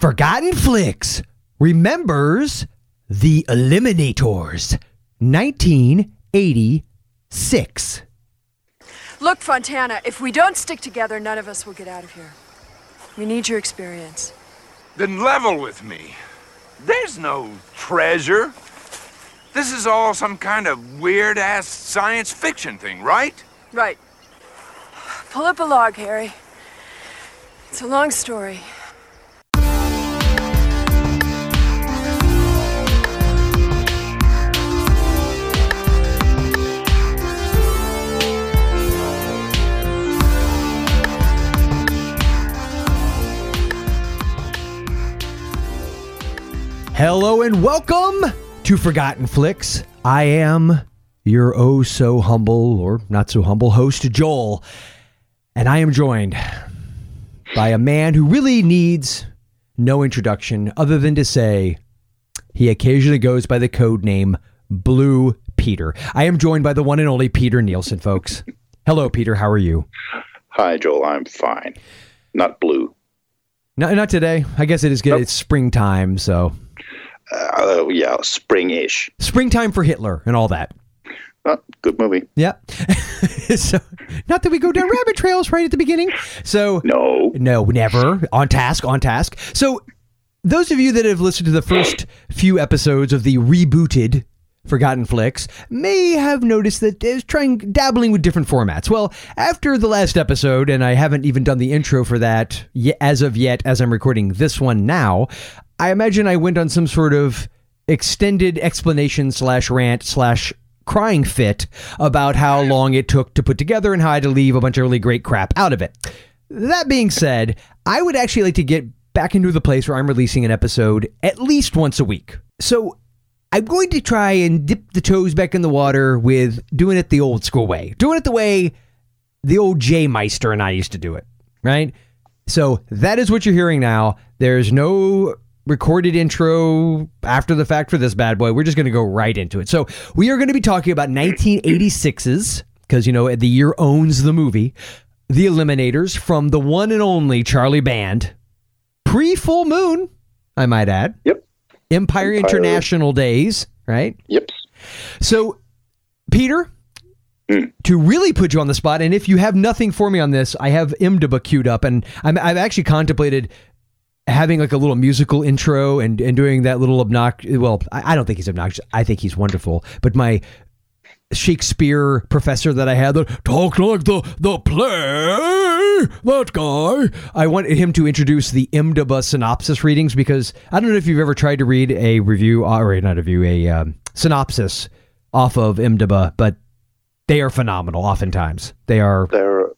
Forgotten Flix remembers The Eliminators, 1986. Look, Fontana, if we don't stick together, none of us will get out of here. We need your experience. Then level with me. There's no treasure. This is all some kind of weird ass science fiction thing, right? Right. Pull up a log, Harry. It's a long story. Hello and welcome to Forgotten Flix. I am your oh so humble or not so humble host, Joel, and I am joined by a man who really needs no introduction other than to say he occasionally goes by the code name Blue Peter. I am joined by the one and only Peter Nielsen, folks. Hello, Peter. How are you? Hi, Joel. I'm fine. Not blue. No, not today. I guess it is good. Nope. It's springtime, so Uh, yeah, spring-ish. springtime for Hitler and all that. Oh, good movie. Yeah. so, not that we go down rabbit trails right at the beginning. So, No. no, never. On task, on task. So, those of you that have listened to the first few episodes of the rebooted Forgotten Flix may have noticed that it's trying dabbling with different formats. Well, after the last episode, and I haven't even done the intro for that as of yet, as I'm recording this one now, I imagine I went on some sort of extended explanation slash rant slash crying fit about how long it took to put together and how I had to leave a bunch of really great crap out of it. That being said, I would actually like to get back into the place where I'm releasing an episode at least once a week. So I'm going to try and dip the toes back in the water with doing it the old school way, doing it the way the old J Meister and I used to do it, right? So that is what you're hearing now. There's no recorded intro after the fact for this bad boy. We're just going to go right into it. So we are going to be talking about 1986's, because, you know, the year owns the movie, The Eliminators from the one and only Charlie Band, pre full moon, I might add, Yep. Empire, Empire. International Days, right? Yep. So, Peter, Mm. to really put you on the spot, and if you have nothing for me on this, I have IMDb queued up, and I'm, I've actually contemplated having like a little musical intro and, and doing that little obnoxious. Well, I, I don't think he's obnoxious. I think he's wonderful. But my Shakespeare professor that I had that talked like the the play that guy. I wanted him to introduce the IMDb synopsis readings because I don't know if you've ever tried to read a review or not a review a um, synopsis off of IMDb, but they are phenomenal. Oftentimes, they are There.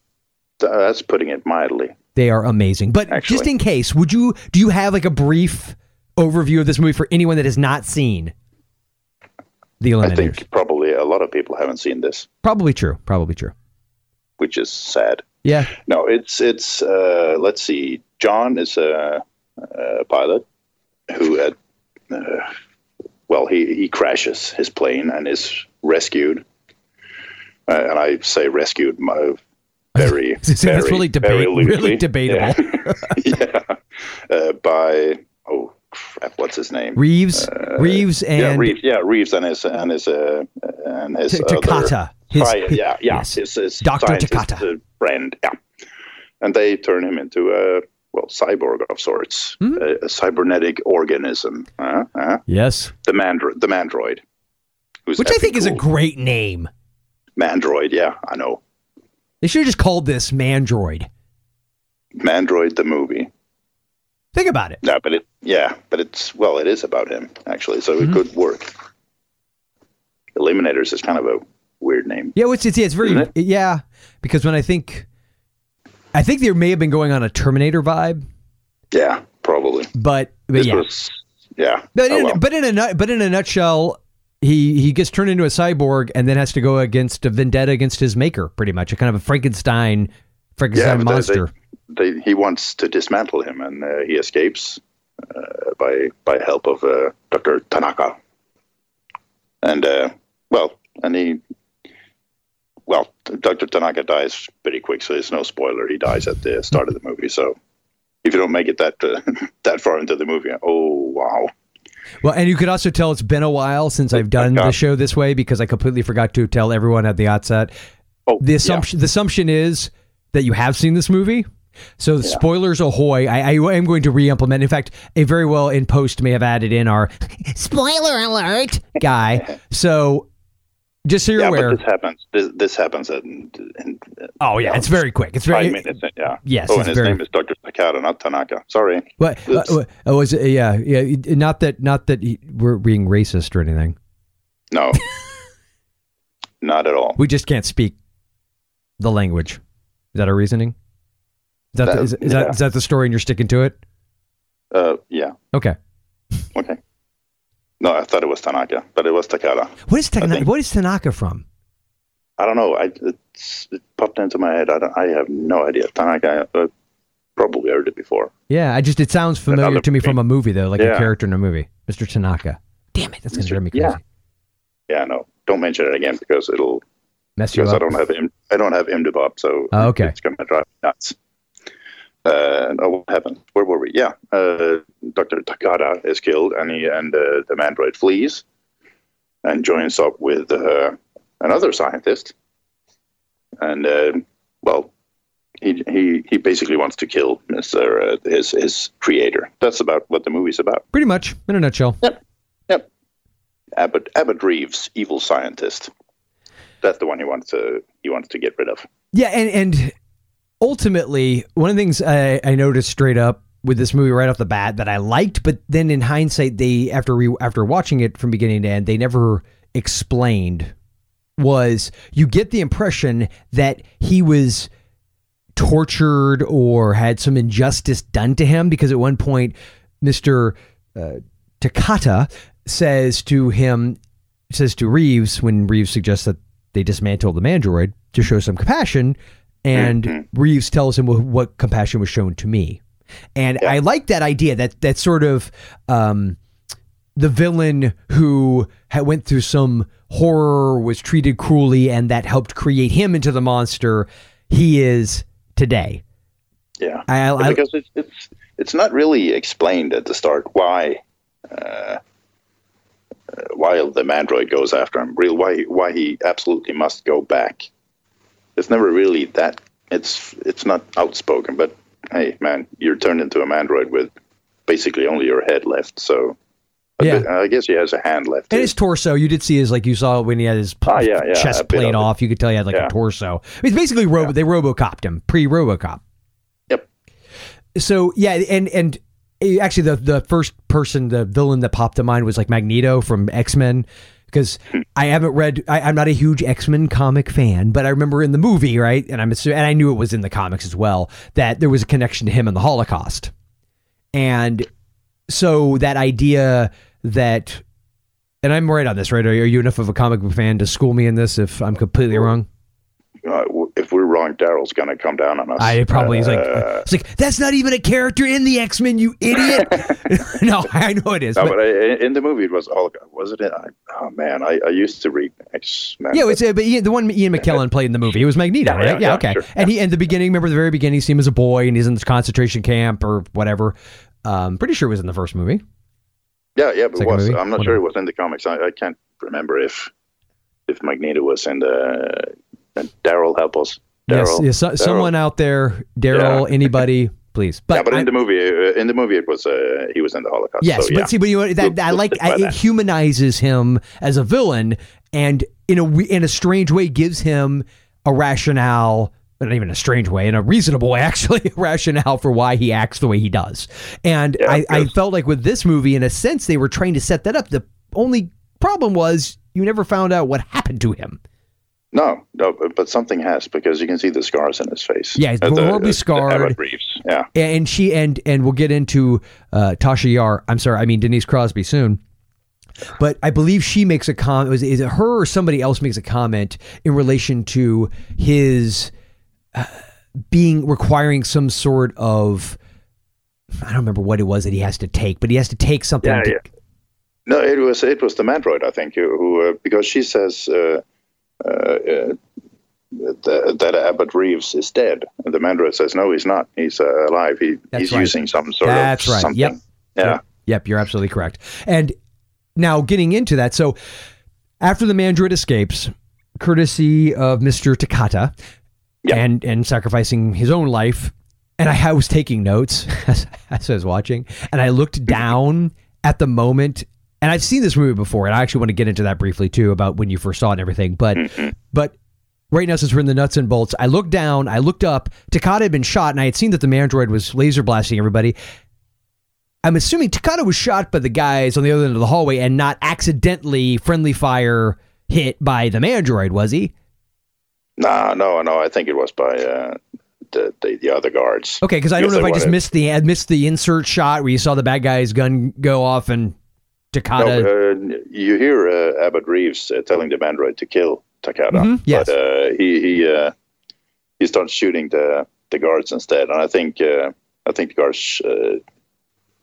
That's putting it mildly. They are amazing. But Actually. just in case, would you do you have like a brief overview of this movie for anyone that has not seen the Olympics? I think probably a lot of people haven't seen this, Probably true. Probably true. which is sad. Yeah. No, it's it's. Uh, let's see. John is a, a pilot who had. Uh, well, he, he crashes his plane and is rescued. Uh, and I say rescued my very, That's very, really debate- very loosely. really debatable. Yeah, yeah. Uh, by oh crap, what's his name? Reeves, Reeves, and yeah, Reeves. Yeah, Reeves and his and his uh, and his T- other Takada. His- yeah, yeah, yes. his, his Dr. Takada. uh, friend. Yeah, and they turn him into a well cyborg of sorts, Hmm? a, a cybernetic organism. Uh, uh, yes, the mandro- the mandroid, which I think is a great name. mandroid. Yeah, I know. They should have just called this Mandroid. Mandroid the movie. Think about it. No, but it yeah, but it's well, it is about him actually, so Mm-hmm. it could work. Eliminators is kind of a weird name. Yeah, it's it's, yeah, it's very Isn't yeah. Because when I think, I think there may have been going on a Terminator vibe, Yeah, probably. but but This yeah. was yeah. But oh, in, well. but in a but in a nutshell, he he gets turned into a cyborg and then has to go against a vendetta against his maker, pretty much a kind of a Frankenstein Frankenstein they- monster. they, he wants to dismantle him, and uh, he escapes uh, by by help of uh, Doctor Tanaka. And uh, well, and he well, Doctor Tanaka dies pretty quick, so it's no spoiler. He dies at the start of the movie, so if you don't make it that uh, that far into the movie, oh wow. Well, and you could also tell it's been a while since I've done the show this way because I completely forgot to tell everyone at the outset. Oh, The yeah. assumption the assumption is that you have seen this movie. So spoilers ahoy! I, I am going to re-implement. In fact, a very well in post may have added in our spoiler alert guy. So just so you're Yeah, aware. but this happens. This, this happens in, in oh yeah, it's very quick. It's very minutes. Yeah. Yes, Oh, and his very- name is Doctor Takada, not Tanaka. Sorry. What uh, uh, uh, was it? Yeah, yeah. Not that, not that he- we're being racist or anything. No. not at all. We just can't speak the language. Is that our reasoning? Is that, That- is, is that yeah. is that the story and you're sticking to it? Uh, yeah. Okay. Okay. No, I thought it was Tanaka, but it was Takada. What is Tanaka? What is Tanaka from? I don't know. I it's, it popped into my head. I, I have no idea. Tanaka. Uh, probably heard it before. Yeah, I just it sounds familiar to me from a movie though, like a character in a movie, Mr. Tanaka. Damn it, that's gonna drive me crazy. yeah. Yeah. No. Don't mention it again because it'll Mess you up. because I don't have him. I don't have IMDb, so Oh, okay. it's gonna drive me nuts. Uh, no, what happened? Where were we? Yeah, uh, Doctor Takada is killed, and he and uh, the mandroid flees, and joins up with uh, another scientist, and uh, well, he he he basically wants to kill Mister uh, his his creator. That's about what the movie's about. Pretty much, in a nutshell. Yep, yep. Abbott Abbott Reeves, evil scientist. That's the one he wants to he wants to get rid of. Yeah, and and ultimately, one of the things I, I noticed straight up with this movie right off the bat that I liked, but then in hindsight, they after re, after watching it from beginning to end, they never explained was you get the impression that he was tortured or had some injustice done to him because at one point, Mister uh, Takada says to him, says to Reeves when Reeves suggests that they dismantle the mandroid to show some compassion, and Reeves tells him what, compassion was shown to me, and I like that idea that that sort of um, the villain who had went through some horror was treated cruelly, and that helped create him into the monster he is today. Yeah, I, I, because it's it's it's not really explained at the start why uh, uh, why the mandroid goes after him. Real why why he absolutely must go back. It's never really that. It's it's not outspoken, but hey, man, you're turned into a mandroid with basically only your head left. So Yeah. I guess he has a hand left. And too. his torso, you did see his like you saw when he had his Ah, yeah, yeah, chest plate it. off. You could tell he had like a Yeah. torso. It's basically robo. They RoboCopped him pre RoboCop. Yep. So yeah, and and actually the the first person, the villain that popped to mind was like Magneto from X Men. Because I haven't read, I, I'm not a huge X Men comic fan, but I remember in the movie, right, and I'm assu- and I knew it was in the comics as well that there was a connection to him and the Holocaust, and so that idea that and I'm right on this, right? Are you, are you enough of a comic book fan to school me in this if I'm completely wrong? Uh, w- if we're wrong, Daryl's gonna come down on us. I probably is like, Uh, it's like that's not even a character in the X Men, you idiot. no, I know it is. No, but- but I, in the movie it was all. Was it? I, oh man, I, I used to read X Men. yeah, it's uh, but Ian, the one Ian McKellen played in the movie. It was Magneto, Yeah, right? yeah, Yeah, yeah, okay. sure, and he, in the beginning, remember the very beginning, you see him as a boy, and he's in this concentration camp or whatever. Um, pretty sure it was in the first movie. yeah, yeah, but Second was. movie? I'm not Whatever. sure it was in the comics. I, I can't remember if if Magneto was in the. and Daryl help us. Yes, Daryl, yes, so, Daryl. someone out there, Daryl, Yeah. anybody, please. But, yeah, but I- in the movie, uh, in the movie, it was uh, he was in the Holocaust. Yes, so, yeah. but see, but you that, I like I, it humanizes him as a villain, and in a in a strange way gives him a rationale. Not even a strange way, in a reasonable way, actually, a rationale for why he acts the way he does. And Yeah, I, I felt like with this movie, in a sense, they were trying to set that up. The only problem was you never found out what happened to him. No, no, but, something has because you can see the scars in his face. Yeah, he's Uh, horribly the scarred. Yeah, and she and and we'll get into uh, Tasha Yar. I'm sorry, I mean Denise Crosby soon. But I believe she makes a comment. Was is it her or somebody else makes a comment in relation to his uh, being requiring some sort of I don't remember what it was that he has to take, but he has to take something. Yeah, to, yeah. No, it was it was the mandroid, I think, who, who uh, because she says uh, uh, uh, that, Abbott Reeves is dead. And the Mandroid says, no, he's not. He's uh, alive. He, That's he's right. using some sort That's of right. something. Yep. Yeah. Yep. Yep, you're absolutely correct. And now getting into that, so after the mandroid escapes, courtesy of Mr. Takada, Yeah. and and sacrificing his own life, and I was taking notes as, as I was watching, and I looked down at the moment, and I've seen this movie before, and I actually want to get into that briefly too about when you first saw it and everything, but but. Right now, since we're in the nuts and bolts, I looked down, I looked up. Takada had been shot, and I had seen that the mandroid was laser blasting everybody. I'm assuming Takada was shot by the guys on the other end of the hallway and not accidentally friendly fire hit by the mandroid, was he? No, no, no. I think it was by uh, the, the the other guards. Okay, because I don't know if I I just wanted- missed the I missed the insert shot where you saw the bad guy's gun go off and Takada. No, uh, you hear uh, Abbott Reeves uh, telling the Mandroid to kill Takada, Mhm, yes. but uh, he he uh, he starts shooting the the guards instead, and I think uh, I think the guards uh,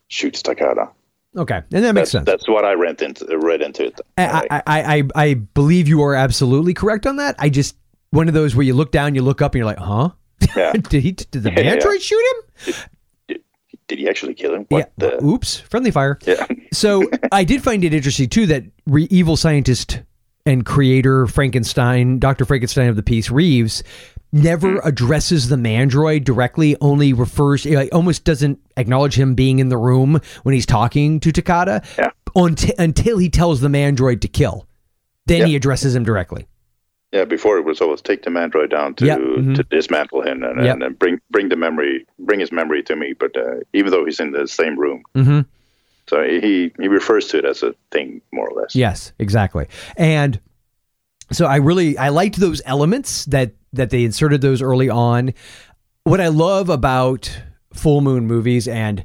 shoots Takada. okay, and that makes That's, sense. that's what I read into read into it. I, I, I, I I believe you are absolutely correct on that. I just one of those where you look down, you look up, and you're like, huh? Yeah. did he? Did the Yeah, yeah. mandroid shoot him? Did he actually kill him? What yeah. the? Oops. Friendly fire. Yeah. So I did find it interesting too that re- evil scientist and creator Frankenstein, Dr. Frankenstein of the piece, Reeves, never Hmm. addresses the mandroid directly, only refers, like, almost doesn't acknowledge him being in the room when he's talking to Takada Yeah. until, until he tells the mandroid to kill. Then he addresses him directly. Yeah, before it was always take the Mandroid down to Yep, mhm. to dismantle him and, Yep. and, bring bring the memory bring his memory to me. But uh, even though he's in the same room, hmm so he he refers to it as a thing more or less. Yes, exactly. And so I really I liked those elements that that they inserted those early on. What I love about full moon movies and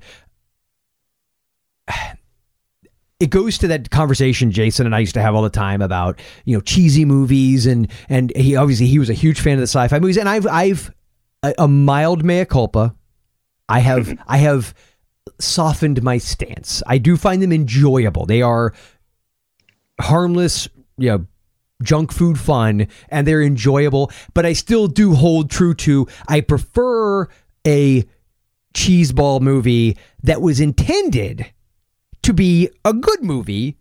it goes to that conversation Jason and I used to have all the time about you know cheesy movies and and he obviously he was a huge fan of the sci-fi movies. And I've I've a, a mild mea culpa. I have I have softened my stance. I do find them enjoyable. They are harmless you know junk food fun and they're enjoyable but I still do hold true to I prefer a cheeseball movie that was intended to be a good movie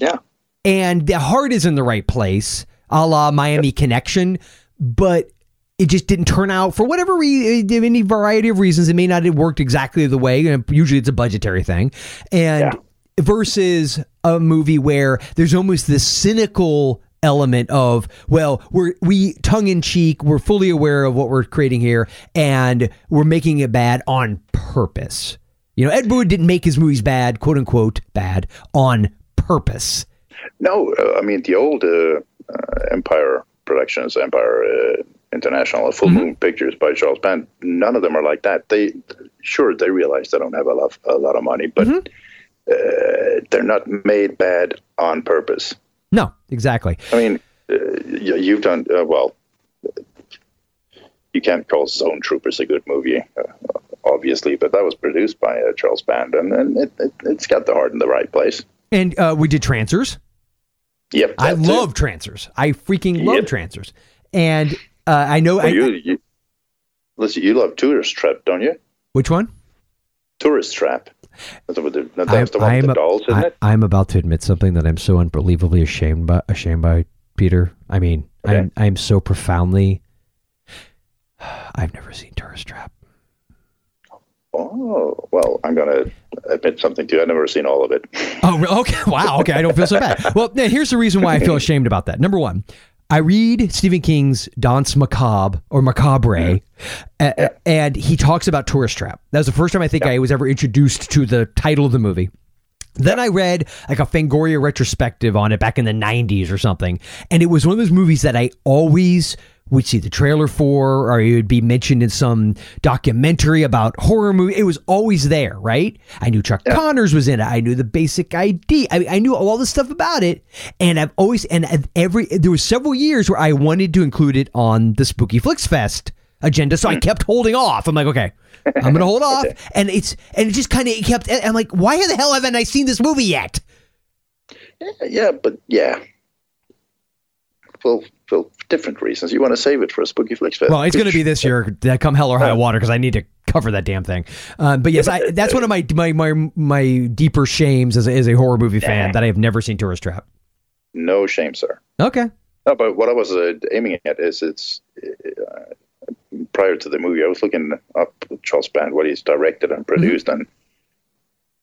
Yeah. and the heart is in the right place, a la Miami Connection, but it just didn't turn out for whatever reason, uh, any variety of reasons. It may not have worked exactly the way. and Usually, it's a budgetary thing, and versus a movie where there's almost this cynical element of well we're we tongue in cheek we're fully aware of what we're creating here and we're making it bad on purpose you know ed wood didn't make his movies bad quote unquote bad on purpose No, uh, I mean the old uh, uh, Empire Productions, Empire uh, International, Full Mm-hmm. Moon Pictures by Charles Band. None of them are like that. They sure they realize they don't have a lot, a lot of money, but Mm-hmm. uh, they're not made bad on purpose. no exactly I mean, uh, you, you've done uh, well. You can't call Zone Troopers a good movie, uh, obviously, but that was produced by uh, Charles Band, and, it, it, it's got the heart in the right place. and uh, we did trancers Yep, i too. love trancers i freaking love Yep. trancers and uh, i know Well, I, you, you, listen, you love Tourist Trap, don't you? which one Tourist Trap. That's the, that I'm, the one I'm, the dolls, isn't I, it? I'm about to admit something that I'm so unbelievably ashamed by, ashamed by Peter. I mean, Okay. I'm I'm so profoundly. I've never seen Tourist Trap. Oh, well, I'm going to admit something too. I've never seen all of it. Oh, okay. Wow. Okay, I don't feel so bad. Well, here's the reason why I feel ashamed about that. Number one, I read Stephen King's Danse Macabre or Macabre, mm-hmm. a- a- and he talks about Tourist Trap. That was the first time I think I was ever introduced to the title of the movie. Then I read like a Fangoria retrospective on it back in the 90s or something. And it was one of those movies that I always would see the trailer for, or it would be mentioned in some documentary about horror movie. It was always there, right? I knew Chuck Connors was in it. I knew the basic idea. I, I knew all the stuff about it. And I've always, and every, there were several years where I wanted to include it on the Spooky Flicks Fest agenda. So I hmm. kept holding off. I'm like, okay, I'm going to hold off. And it's, and it just kind of kept, I'm like, why the hell haven't I seen this movie yet? Yeah, but yeah. We'll different reasons. You want to save it for a Spooky Flicks Fest. Well, it's going to be this year. That come hell or high water because I need to cover that damn thing. Um, but yes, I, that's one of my my my, my deeper shames as a, as a horror movie fan that I have never seen Tourist Trap. No shame, sir. Okay. No, but what I was uh, aiming at is it's uh, prior to the movie, I was looking up Charles Band, what he's directed and produced, and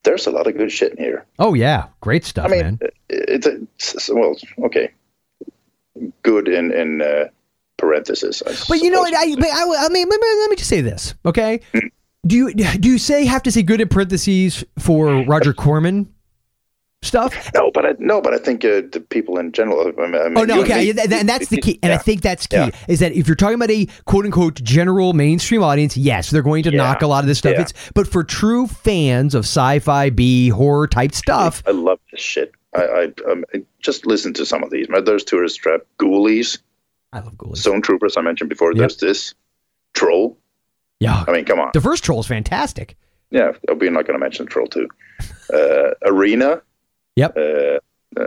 there's a lot of good shit in here. Oh yeah, great stuff, I mean, man. it, it's well, okay, good in in uh, parentheses. I But you know what? I, but I, I mean, let me, let me just say this, okay? Hmm. Do you do you say have to say good in parentheses for Roger Corman stuff? no, but I no, but I think uh, the people in general. I mean, Oh no, okay, and and that's the key, and I think that's key Yeah. is that if you're talking about a quote unquote general mainstream audience, yes, they're going to Yeah. knock a lot of this stuff. Yeah. It's but for true fans of sci-fi, B horror type stuff, I love this shit. I, I um, just listen to some of these. There's Tourist Trap, Ghoulies, I love Ghoulies. Zone Troopers. I mentioned before. Yep. There's this Troll. yeah, I mean, come on. the first troll is fantastic. Yeah, we're not going to mention Troll too. Uh, Arena. Yep. Uh, uh,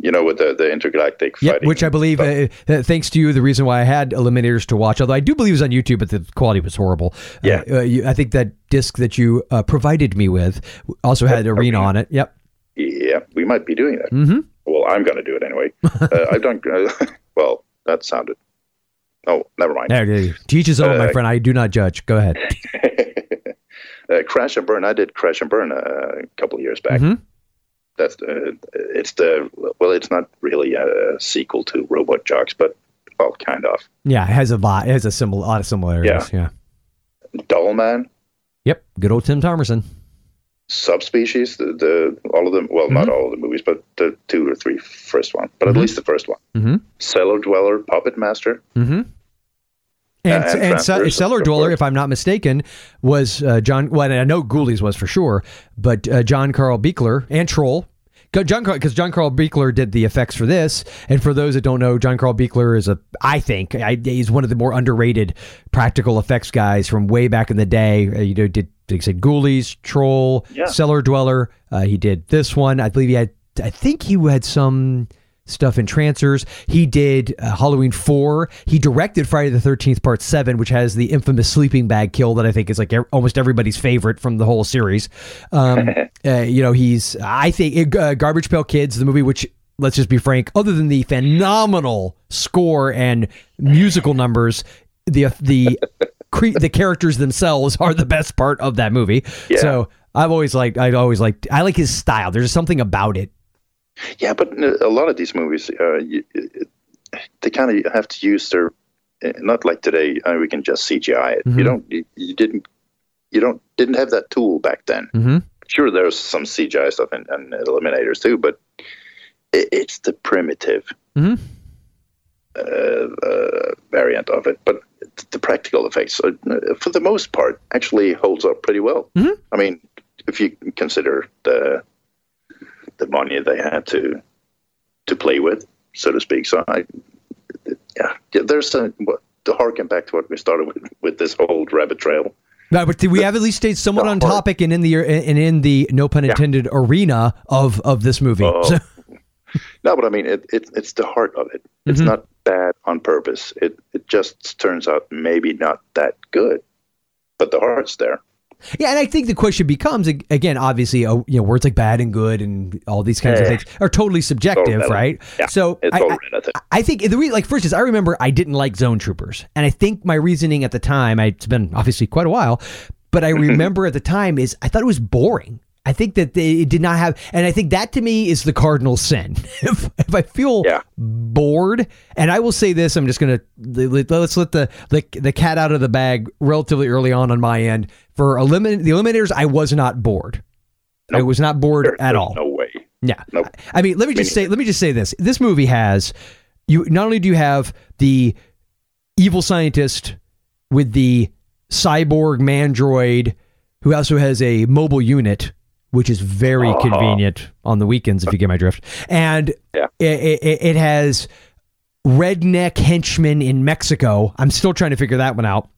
you know, with the the intergalactic Yep, fighting. which I believe, uh, uh, thanks to you, the reason why I had Eliminators to watch, although I do believe it was on YouTube, but the quality was horrible. Yeah. Uh, uh, you, I think that disc that you uh, provided me with also had Arena Arena. on it. Yep. Yeah, we might be doing that. Mm-hmm. Well, I'm going to do it anyway. uh, I've done. Uh, well, that sounded. Oh, never mind. There, there, to each his own, my Uh, friend. I do not judge. Go ahead. uh, Crash and Burn. I did Crash and Burn uh, a couple of years back. Mhm. That's uh, it's the well, it's not really a sequel to Robot Jox, but well, kind of. Yeah, it has a lot. It has a similar, lot of similarities. Yeah. Doll Man, Yep. Good old Tim Thomerson. Subspecies, the, the all of them. Well, not Mm-hmm. all of the movies, but the two or three first one, but at least the first one. Mhm. Cellar Dweller, Puppet Master. Mm-hmm. And, and and, Trancers, Cellar Dweller, if I'm not mistaken, was uh, John. Well, I know Ghoulies was for sure, but uh, John Carl Buechler and Troll. John because John Carl Buechler did the effects for this, and for those that don't know, John Carl Buechler is a I think I, he's one of the more underrated practical effects guys from way back in the day. Uh, you know, did like said, Ghoulies, Troll, Yeah. Cellar Dweller. Uh, he did this one. I believe he had. I think he had some stuff in Trancers. He did uh, Halloween 4. He directed Friday the 13th Part 7, which has the infamous sleeping bag kill that I think is like ev- almost everybody's favorite from the whole series. Um, uh, you know, he's, I think, uh, Garbage Pail Kids, the movie, which, let's just be frank, other than the phenomenal score and musical numbers, the, the, cre- the characters themselves are the best part of that movie. Yeah. So I've always liked, I'd always liked, I like his style. There's something about it. Yeah, but a lot of these movies, uh, you, they kind of have to use their. uh, Not like today, uh, we can just CGI it. Mhm. You don't. You, you didn't. You don't. Didn't have that tool back then. Mm-hmm. Sure, there's some CGI stuff and, and Eliminators too, but it, it's the primitive Mhm. uh, uh, variant of it. But the practical effects, uh, for the most part, actually holds up pretty well. Mhm. I mean, if you consider the the money they had to to play with, so to speak. So I, yeah, yeah there's a what, to harken back to what we started with with this whole rabbit trail. No, but we have at least stayed somewhat on topic and in the and in the no pun intended arena of of this movie. Oh. So- No, but I mean, it, it it's the heart of it. It's Mhm. not bad on purpose. It it just turns out maybe not that good, but the heart's there. yeah, and I think the question becomes again, obviously, uh, you know, words like bad and good and all these kinds of things are totally subjective, right? Yeah, So I, I, relative. I think the reason, like, first is I remember I didn't like Zone Troopers, and I think my reasoning at the time, I, it's been obviously quite a while, but I remember at the time is I thought it was boring. I think that they it did not have, and I think that to me is the cardinal sin. if, if I feel Yeah. bored, and I will say this, I'm just gonna let- let's let the, the the cat out of the bag relatively early on on my end. For elimin- the eliminators, I was not bored. I was not bored There- at all. No way. Yeah. Nope. I mean, let me just say let me just say this. This movie has you not only do you have the evil scientist with the cyborg mandroid who also has a mobile unit which is very Uh-huh. convenient on the weekends if you get my drift. And Yeah. it, it, it has redneck henchmen in Mexico. I'm still trying to figure that one out.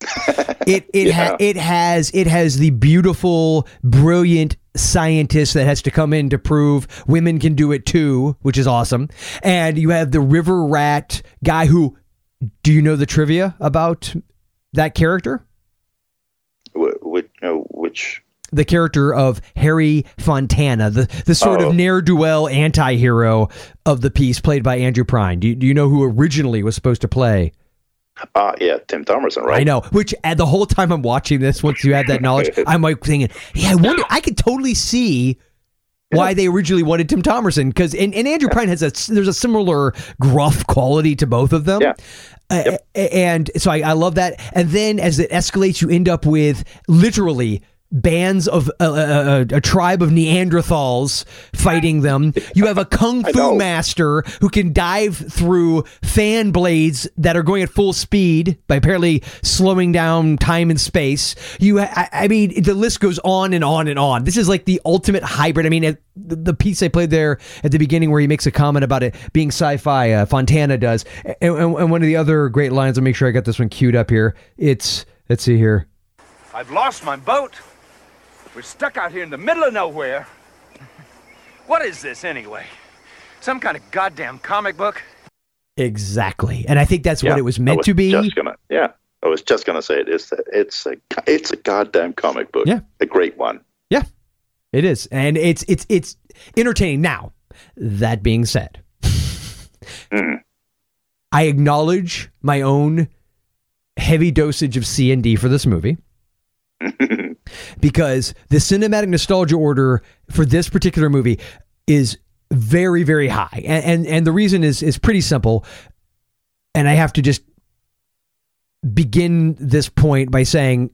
it it ha- it has it has the beautiful, brilliant scientist that has to come in to prove women can do it too, which is awesome. And you have the river rat guy who. Do you know the trivia about that character? Which, which the character of Harry Fontana, the, the sort Oh. of ne'er do well anti hero of the piece, played by Andrew Prine. Do you, do you know who originally was supposed to play? ah yeah, Tim Thomerson, right? I know. Which at the whole time I'm watching this, once you have that knowledge, I'm like thinking, yeah, I wonder. I could totally see. Why they originally wanted Tim Thomerson because and, and Andrew Prine has a there's a similar gruff quality to both of them, Yeah. Uh, and so I, I love that. And then as it escalates, you end up with literally bands of uh, uh, a tribe of Neanderthals fighting them. You have a kung fu master who can dive through fan blades that are going at full speed by apparently slowing down time and space. You, I, I mean, the list goes on and on and on. This is like the ultimate hybrid. I mean, it, the, the piece I played there at the beginning where he makes a comment about it being sci-fi, uh, Fontana does, and, and, and one of the other great lines. I'll make sure I got this one queued up here. It's let's see here. I've lost my boat. We're stuck out here in the middle of nowhere. What is this anyway? Some kind of goddamn comic book? Exactly, and I think that's what it was I meant to be. Just gonna, yeah, I was just gonna say it. It's a, it's a it's a goddamn comic book. Yeah. a great one. Yeah, it is, and it's it's it's entertaining. Now, that being said, hmm. I acknowledge my own heavy dosage of C and D for this movie because the cinematic nostalgia order for this particular movie is very very high, and and, and the reason is is pretty simple, and I have to just begin this point by saying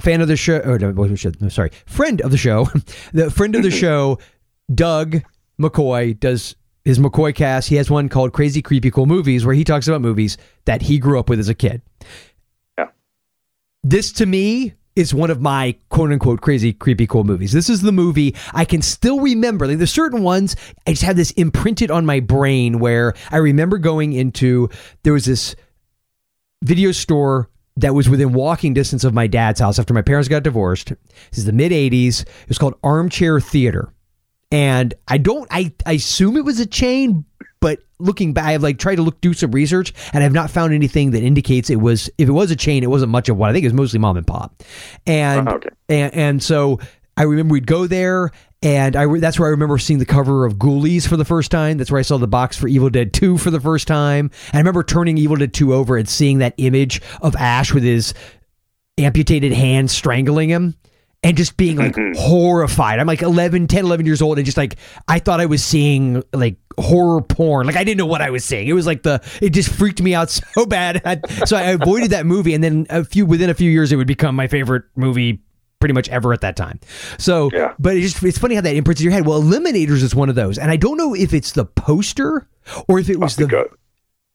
fan of the show or no, wasn't no, sorry friend of the show the friend of the show doug mccoy does his mccoy cast. He has one called crazy creepy cool movies where he talks about movies that he grew up with as a kid. Yeah. this to me is one of my quote unquote crazy creepy cool movies this is the movie i can still remember like there's certain ones i just have this imprinted on my brain where i remember going into there was this video store that was within walking distance of my dad's house after my parents got divorced. This is the mid 80s. It was called Armchair Theater. And I don't I, I assume it was a chain, but looking back, I've like tried to look do some research and I've not found anything that indicates it was if it was a chain, it wasn't much of one. I think it was mostly mom and pop. And Oh, okay. and, and so I remember we'd go there, and I re- that's where I remember seeing the cover of Ghoulies for the first time. That's where I saw the box for Evil Dead 2 for the first time. And I remember turning Evil Dead 2 over and seeing that image of Ash with his amputated hand strangling him. And just being like mm-hmm. horrified. I'm like 11, 10, 11 years old, and just like, I thought I was seeing like horror porn. Like, I didn't know what I was seeing. It was like the, it just freaked me out so bad. I- so I avoided that movie. And then a few, within a few years, it would become my favorite movie pretty much ever at that time. So, Yeah. but it's just it's funny how that imprints in your head. Well, Eliminators is one of those, and I don't know if it's the poster or if it was the uh, Because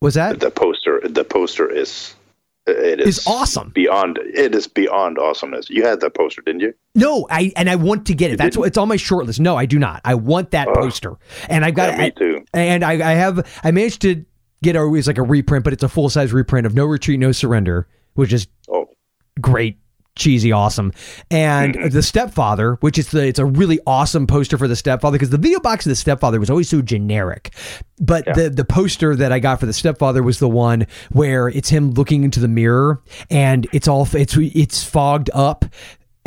was that the poster, the poster is it is Is awesome. beyond. It is beyond awesomeness. You had that poster, didn't you? no, I and I want to get it. That's what it's on my short list. No, I do not. I want that poster, and I've got Yeah, me too. And I, I have I managed to get always like a reprint, but it's a full size reprint of No Retreat, No Surrender, which is Oh, great cheesy awesome and Mm-hmm. the stepfather which is the it's a really awesome poster for the stepfather because the video box of the stepfather was always so generic but the the poster that i got for the stepfather was the one where it's him looking into the mirror and it's all it's it's fogged up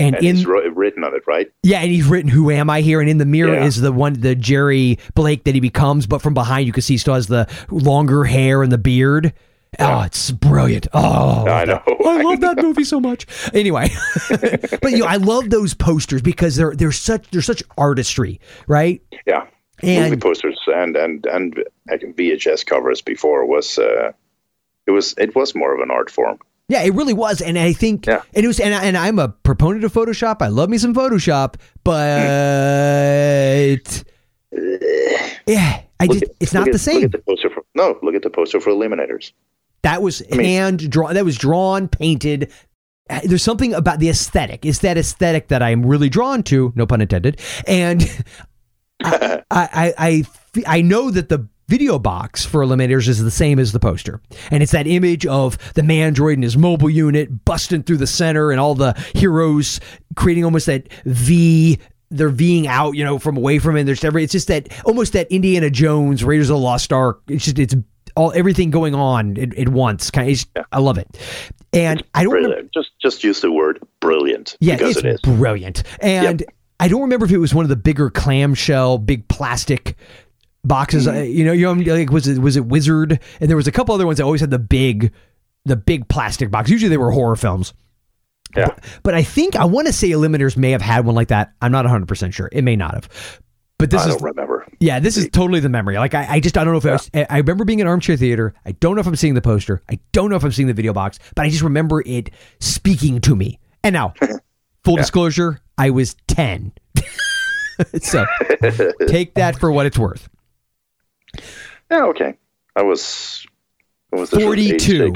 and, and in ro- written on it, right? yeah, and he's written "Who am I here?" and in the mirror Yeah. is the one, the Jerry Blake that he becomes, but from behind you can see he still has the longer hair and the beard. Oh, it's brilliant. Oh, I know. I love that movie so much. Anyway, but you know, I love those posters because they're they're such they're such artistry, right? Yeah. And- movie posters and and and VHS covers before was uh, it was it was more of an art form. Yeah, it really was, and I think, Yeah. and it was, and, I- and I'm a proponent of Photoshop. I love me some Photoshop, but yeah, I Look just at- it's not the same. The poster for no. Look at the poster for Eliminators. That was mean- hand drawn. That was drawn, painted. There's something about the aesthetic. It's that aesthetic that I'm really drawn to. No pun intended. And I, I, I, I, I know that the video box for Eliminators is the same as the poster. And it's that image of the Mandroid and his mobile unit busting through the center and all the heroes creating almost that V they're Ving out, you know, from away from it. There's every it's just that almost that Indiana Jones, Raiders of the Lost Ark. It's just it's all everything going on at, at once. Kind of, yeah. I love it. And I don't remember, just just use the word brilliant. Yeah, because it's it is brilliant. And yep. I don't remember if it was one of the bigger clamshell, big plastic boxes. Mm-hmm. Uh, you know, you know, like was it was it Wizard? And there was a couple other ones that always had the big, the big plastic box. Usually they were horror films. Yeah. But, but I think I want to say Eliminators may have had one like that. I'm not 100 percent sure. It may not have. But this I is don't remember. yeah, this is totally the memory. Like I, I just I don't know if I, was, I remember being in armchair theater. I don't know if I'm seeing the poster. I don't know if I'm seeing the video box, but I just remember it speaking to me. And now, full Yeah. disclosure, I was 10. so take that for what it's worth. Yeah, okay. I was. What was this? 42.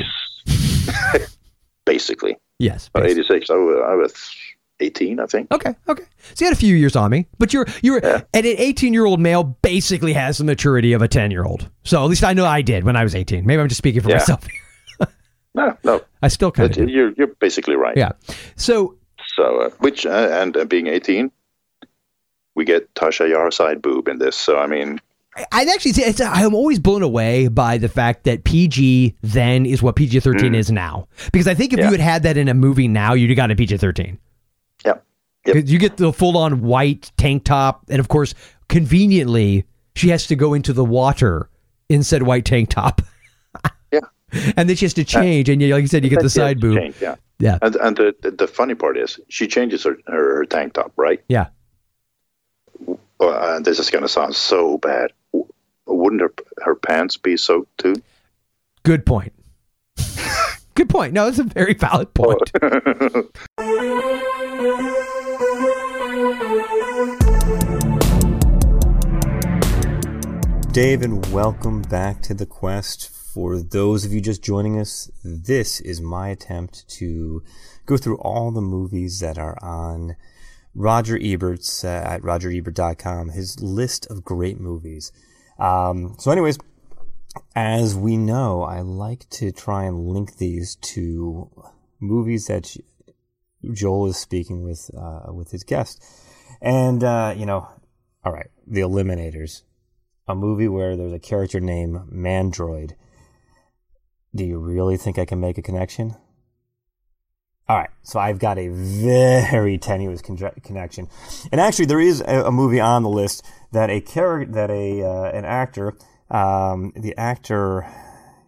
Basically, Yes. about basically. 86. I was, I was 18, I think. Okay, okay. So you had a few years on me, but you're you're Yeah. and an 18 year old male basically has the maturity of a 10 year old. So at least I know I did when I was 18. Maybe I'm just speaking for Yeah. myself. No, no, I still kind of you're you're basically right. Yeah. So So, uh, which uh, and uh, being 18, we get Tasha Yar side boob in this. So, I mean, I'd actually say it's, I'm always blown away by the fact that PG then is what PG 13 is now. Because I think if Mm. Yeah. you had had that in a movie now, you'd have gotten a PG 13. Yep. You get the full on white tank top. And of course, conveniently, she has to go into the water in said white tank top. Yeah. and then she has to change. and you, like you said, you get the side boob. change, yeah. Yeah. And and the, the funny part is she changes her her, her tank top, right? Yeah. Uh, and this is gonna sound so bad. Wouldn't her her pants be soaked too? Good point. Good point. No, it's a very valid point. Dave, and welcome back to the quest. For those of you just joining us, this is my attempt to go through all the movies that are on Roger Ebert's uh, at rogerebert.com, his list of great movies. Um, so, anyways, as we know, I like to try and link these to movies that Joel is speaking with uh, with his guest, and uh, you know, all right, The Eliminators, a movie where there's a character named Mandroid. Do you really think I can make a connection? All right, so I've got a very tenuous con- connection, and actually, there is a, a movie on the list that a character that a uh, an actor, um, the actor,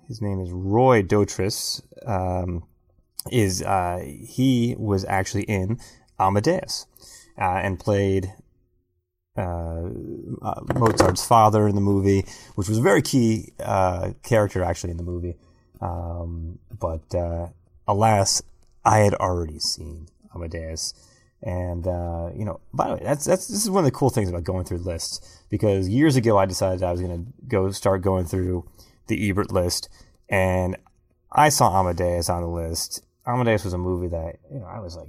his name is Roy Dotrice, um, is uh, he was actually in Amadeus uh, and played uh, uh, Mozart's father in the movie, which was a very key uh, character actually in the movie. Um, but uh, alas, I had already seen Amadeus, and uh, you know, by the way, that's that's this is one of the cool things about going through lists because years ago I decided I was going to go start going through the Ebert list, and I saw Amadeus on the list. Amadeus was a movie that you know I was like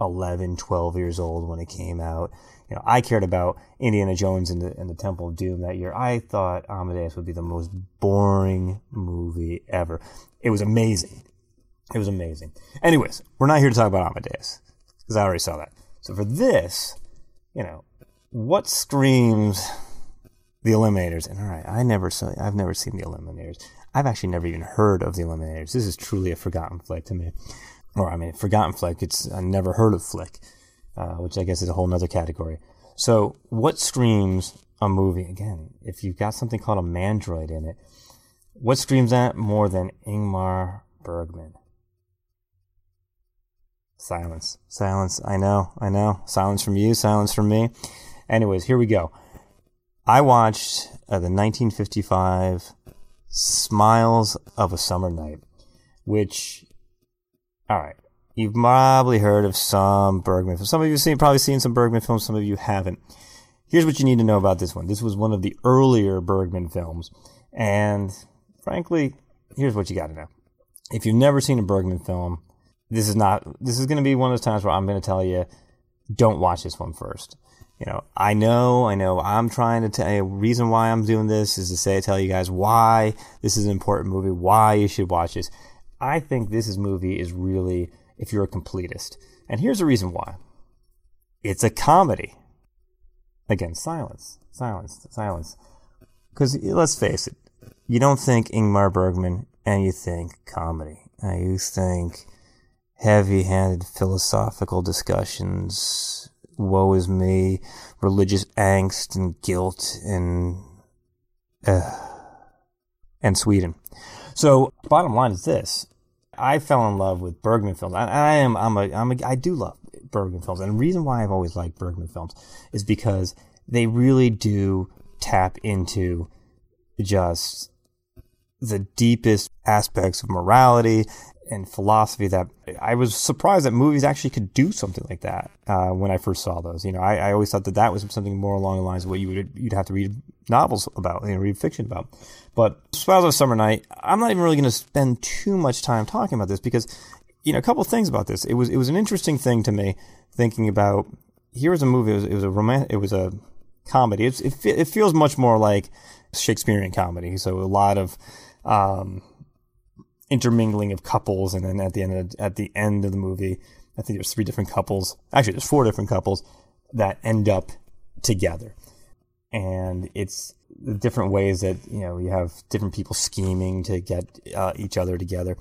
11, 12 years old when it came out. You know, I cared about Indiana Jones and the, and the Temple of Doom that year. I thought Amadeus would be the most boring movie ever. It was amazing. It was amazing. Anyways, we're not here to talk about Amadeus because I already saw that. So for this, you know, what screams the Eliminators? And all right, I never saw. I've never seen the Eliminators. I've actually never even heard of the Eliminators. This is truly a forgotten flick to me. Or I mean, forgotten flick. It's I never heard of flick, uh, which I guess is a whole nother category. So what screams a movie? Again, if you've got something called a mandroid in it, what screams that more than Ingmar Bergman? Silence. Silence. I know. I know. Silence from you. Silence from me. Anyways, here we go. I watched uh, the 1955 Smiles of a Summer Night, which, all right, you've probably heard of some Bergman films. Some of you have seen, probably seen some Bergman films, some of you haven't. Here's what you need to know about this one. This was one of the earlier Bergman films. And frankly, here's what you got to know. If you've never seen a Bergman film, this is not, this is going to be one of those times where I'm going to tell you, don't watch this one first. You know, I know, I know I'm trying to tell you, reason why I'm doing this is to say, tell you guys why this is an important movie, why you should watch this. I think this is movie is really, if you're a completist. And here's the reason why. It's a comedy. Again, silence, silence, silence. Because let's face it, you don't think Ingmar Bergman and you think comedy. And you think heavy handed philosophical discussions, woe is me, religious angst and guilt and, uh, and Sweden. So, bottom line is this. I fell in love with Bergman films. I, I am, I'm a, I'm a, I do love Bergman films. And the reason why I've always liked Bergman films is because they really do tap into just the deepest aspects of morality and philosophy that I was surprised that movies actually could do something like that uh, when I first saw those. You know, I, I, always thought that that was something more along the lines of what you would you'd have to read novels about, you know, read fiction about. But Smiles of Summer Night, I'm not even really going to spend too much time talking about this because, you know, a couple things about this. It was it was an interesting thing to me thinking about. Here was a movie. It was, it was a roman- It was a comedy. It's, it it feels much more like Shakespearean comedy. So a lot of um, intermingling of couples, and then at the end of, at the end of the movie, I think there's three different couples. Actually, there's four different couples that end up together, and it's the different ways that you know you have different people scheming to get uh, each other together.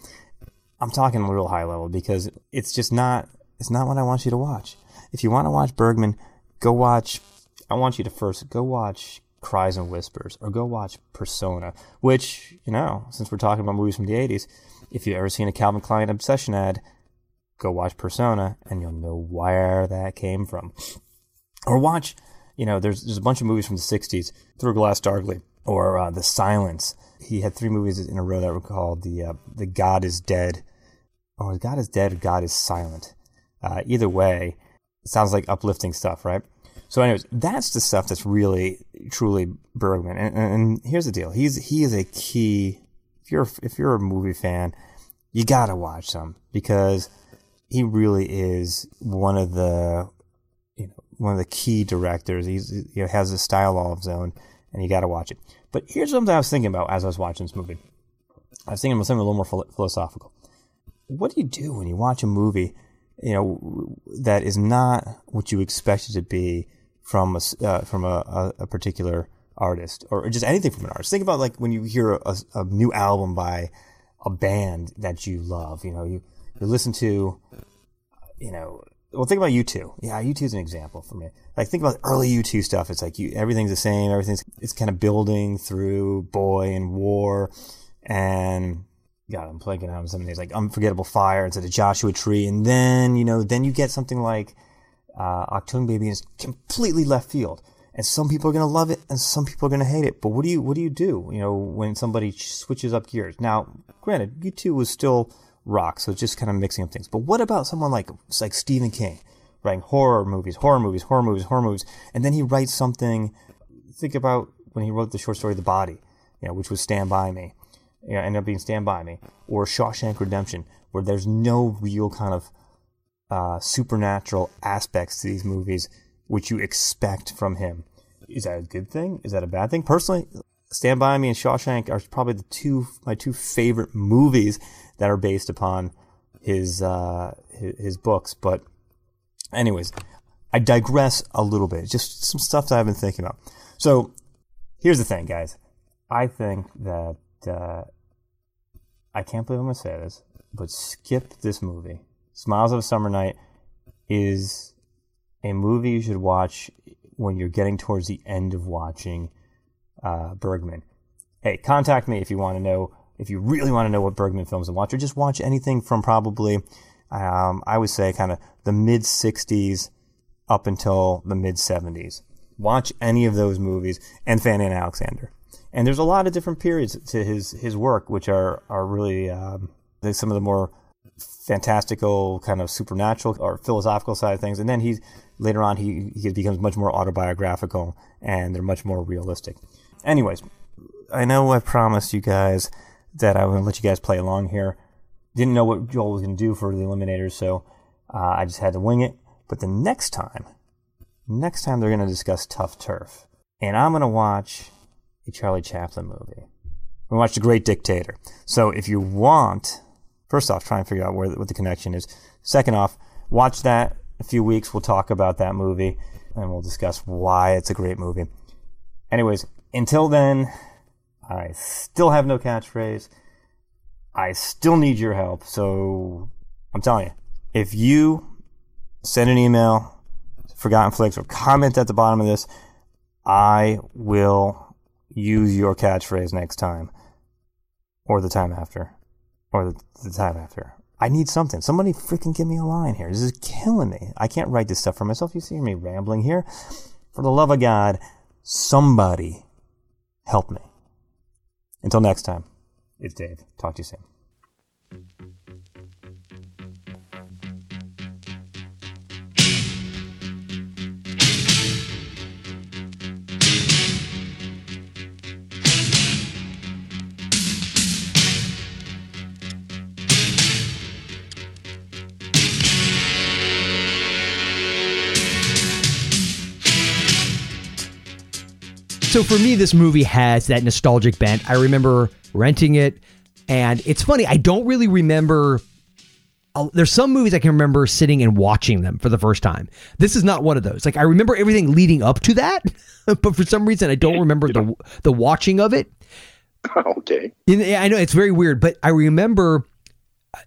I'm talking a real high level because it's just not it's not what I want you to watch. If you want to watch Bergman, go watch. I want you to first go watch Cries and Whispers, or go watch Persona, which, you know, since we're talking about movies from the 80s, if you've ever seen a Calvin Klein Obsession ad, go watch Persona and you'll know where that came from. Or watch, you know, there's, there's a bunch of movies from the 60s, Through Glass Darkly, or uh, The Silence. He had three movies in a row that were called The, uh, the God is Dead, or God is Dead, God is Silent. Uh, either way, sounds like uplifting stuff, right? So, anyways, that's the stuff that's really, truly Bergman. And, and, here's the deal: he's he is a key. If you're if you're a movie fan, you gotta watch some because he really is one of the you know one of the key directors. He's he has a style all of his own, and you gotta watch it. But here's something I was thinking about as I was watching this movie. I was thinking about something a little more philosophical. What do you do when you watch a movie, you know, that is not what you expect it to be? From a, uh, from a, a, particular artist or just anything from an artist. Think about like when you hear a, a, new album by a band that you love. You know, you you listen to, you know, well, think about U2. Yeah, U2 is an example for me. Like think about early U2 stuff. It's like you, everything's the same. Everything's it's kind of building through Boy and War, and God, I'm blanking out on some of these like Unforgettable Fire instead of Joshua Tree, and then you know, then you get something like uh, Achtung Baby is completely left field. And some people are going to love it and some people are going to hate it. But what do you, what do you do, you know, when somebody switches up gears? Now, granted, U2 was still rock, so it's just kind of mixing up things. But what about someone like, like Stephen King, writing horror movies, horror movies, horror movies, horror movies, and then he writes something, think about when he wrote the short story The Body, you know, which was Stand By Me, you know, ended up being Stand By Me, or Shawshank Redemption, where there's no real kind of uh, supernatural aspects to these movies, which you expect from him. Is that a good thing? Is that a bad thing? Personally, Stand By Me and Shawshank are probably the two my two favorite movies that are based upon his uh, his, his books. But, anyways, I digress a little bit. Just some stuff that I've been thinking about. So, here's the thing, guys. I think that uh, I can't believe I'm gonna say this, but skip this movie Smiles of a Summer Night is a movie you should watch when you're getting towards the end of watching uh, Bergman. Hey, contact me if you want to know, if you really want to know what Bergman films to watch, or just watch anything from probably, um, I would say, kind of the mid 60s up until the mid 70s. Watch any of those movies and Fanny and Alexander. And there's a lot of different periods to his, his work, which are, are really um, some of the more fantastical kind of supernatural or philosophical side of things and then he's later on he, he becomes much more autobiographical and they're much more realistic anyways i know i promised you guys that i would let you guys play along here didn't know what joel was going to do for the eliminators so uh, i just had to wing it but the next time next time they're going to discuss Tough Turf. And I'm going to watch a Charlie Chaplin movie. I'm going to watch The Great Dictator. So if you want, first off, try and figure out where what the connection is. Second off, watch that a few weeks. We'll talk about that movie and we'll discuss why it's a great movie. Anyways, until then, I still have no catchphrase. I still need your help. So I'm telling you, if you send an email, Forgotten Flix, or comment at the bottom of this, I will use your catchphrase next time, or the time after, or the, the time after. I need something. Somebody freaking give me a line here. This is killing me. I can't write this stuff for myself. You see me rambling here. For the love of God, somebody help me. Until next time, it's Dave. Talk to you soon. So for me, this movie has that nostalgic bent. I remember renting it, and it's funny. I don't really remember. uh, There's some movies I can remember sitting and watching them for the first time. This is not one of those. Like I remember everything leading up to that, but for some reason I don't remember the the watching of it. okay. And, yeah, I know it's very weird, but I remember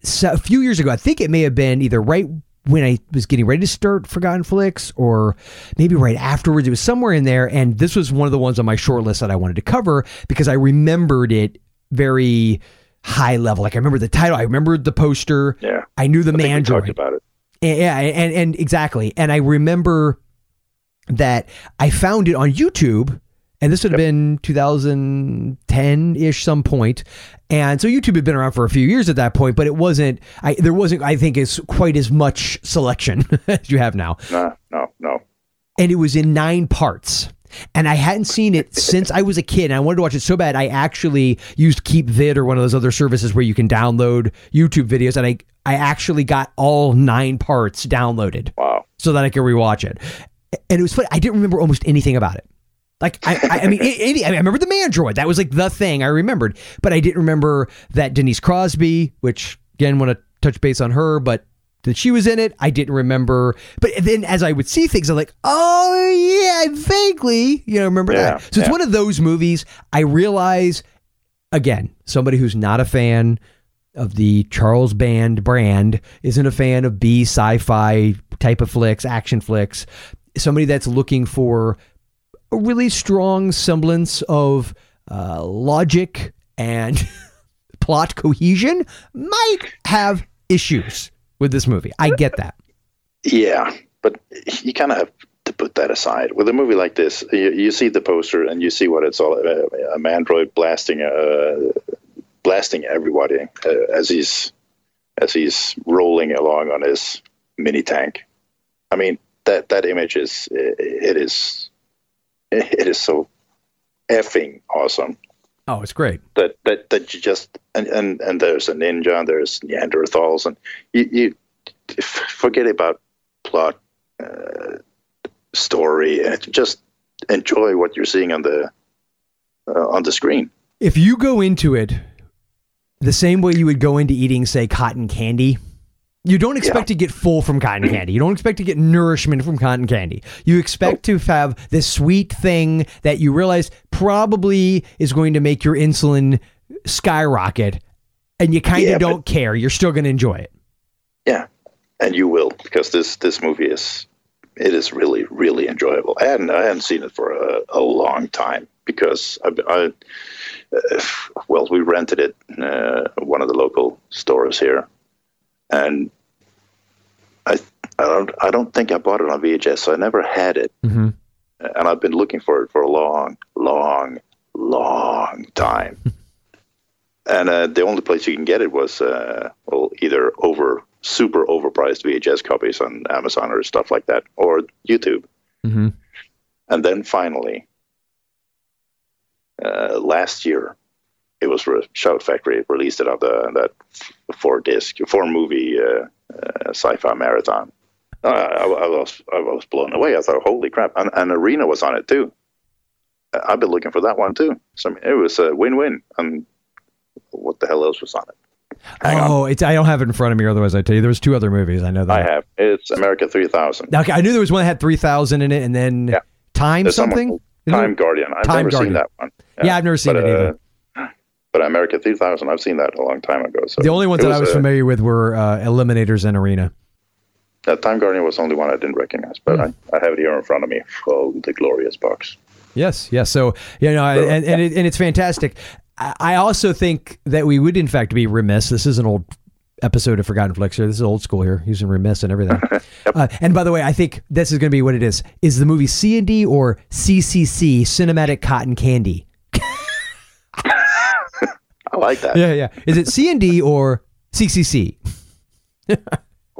so, a few years ago. I think it may have been either right when I was getting ready to start Forgotten Flix, or maybe right afterwards. It was somewhere in there, and this was one of the ones on my short list that I wanted to cover because I remembered it very high level. Like I remember the title, I remembered the poster. Yeah. I knew the I man talked about it. yeah, and, and exactly. And I remember that I found it on YouTube, and this would have been 2010 ish, some point. And so YouTube had been around for a few years at that point, but it wasn't. I there wasn't. I think as quite as much selection as you have now, No, no, no. and it was in nine parts. And I hadn't seen it since I was a kid. And I wanted to watch it so bad. I actually used KeepVid or one of those other services where you can download YouTube videos. And I, I actually got all nine parts downloaded Wow. so that I could rewatch it. And it was funny. I didn't remember almost anything about it. Like I, I, I mean, I remember the Mandroid. That was like the thing I remembered, but I didn't remember that Denise Crosby, which again want to touch base on her, but that she was in it. I didn't remember. But then as I would see things, I'm like, oh yeah, I vaguely, you know, remember Yeah, that. So it's yeah. one of those movies. I realize, again, somebody who's not a fan of the Charles Band brand, isn't a fan of B sci-fi type of flicks, action flicks. Somebody that's looking for a really strong semblance of uh, logic and plot cohesion might have issues with this movie. I get that. Yeah, but you kind of have to put that aside. With a movie like this, you, you see the poster and you see what it's all about. A mandroid blasting, uh, blasting everybody uh, as he's as he's rolling along on his mini tank. I mean, that that image is it is it is so effing awesome Oh, it's great. that that that you just and and, and there's a ninja and there's Neanderthals and you, you forget about plot uh, story and just enjoy what you're seeing on the uh, on the screen. If you go into it the same way you would go into eating, say, cotton candy, you don't expect to get full from cotton candy. You don't expect to get nourishment from cotton candy. You expect to have this sweet thing that you realize probably is going to make your insulin skyrocket, and you kind of Yeah, don't care. You're still going to enjoy it. Yeah, and you will because this this movie is it is really really enjoyable. I hadn't I hadn't seen it for a, a long time because I, I uh, well we rented it uh, one of the local stores here, and I I don't I don't think I bought it on VHS, so I never had it, Mm-hmm. and I've been looking for it for a long long long time. And uh, the only place you can get it was uh, well, either over super overpriced VHS copies on Amazon or stuff like that, or YouTube. Mm-hmm. And then finally, uh, last year, it was re- Shout Factory released it on the that four disc, four movie uh, uh, sci-fi marathon, Uh, I, I was I was blown away. I thought, holy crap! And, and Arena was on it too. Uh, I've been looking for that one too. So I mean, it was a win-win. And what the hell else was on it? Hang on. oh, it's I don't have it in front of me. Otherwise, I tell you there was two other movies. I know that. I have. It's America 3000. Okay, I knew there was one that had three thousand in it, and then Yeah. Time There's something. called Isn't there- Time Guardian. I've Time never Guardian. seen that one. Yeah, I've never seen but, it either. uh, but America 3000, I've seen that a long time ago. So The only ones that I was uh, familiar with were uh, Eliminators and Arena. That Time Guardian was the only one I didn't recognize, but Hmm. I, I have it here in front of me. Oh, the glorious box. Yes, yes. So you know, and and, it, and it's fantastic. I also think that we would, in fact, be remiss. This is an old episode of Forgotten Flix here. This is old school here, using remiss and everything. uh, and by the way, I think this is going to be what it is: is the movie C and D or CCC, Cinematic Cotton Candy? I like that. Yeah, yeah. Is it C and D or CCC?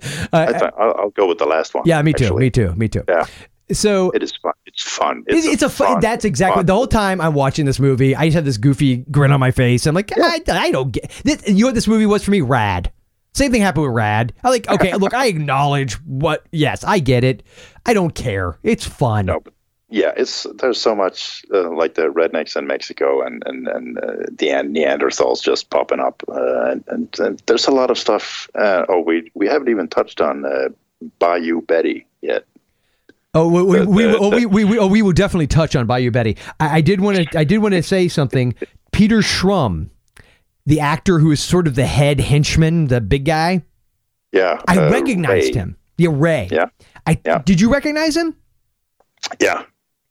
Uh, I th- I'll, I'll go with the last one. Yeah, me too. actually. Me too. Me too. Yeah, So it is fun. It's fun. It's, it's a fun. That's exactly fun. the whole time I'm watching this movie. I just have this goofy grin on my face. I'm like, I, I don't get. This, you know what this movie was for me? Rad. Same thing happened with Rad. I like. Okay, look, I acknowledge what. Yes, I get it. I don't care. It's fun. No, but yeah, it's there's so much uh, like the rednecks in Mexico and and and uh, the Neanderthals just popping up, uh, and, and, and there's a lot of stuff. Uh, oh, we we haven't even touched on uh, Bayou Betty yet. Oh, we we, The- we, the- oh, we, we, we, oh, we will definitely touch on Bayou Betty. I, I did want to. I did want to say something. Peter Schrum, the actor who is sort of the head henchman, the big guy. Yeah, I uh, recognized Ray. him. Yeah, Ray. Yeah. I Yeah. did. You recognize him? Yeah,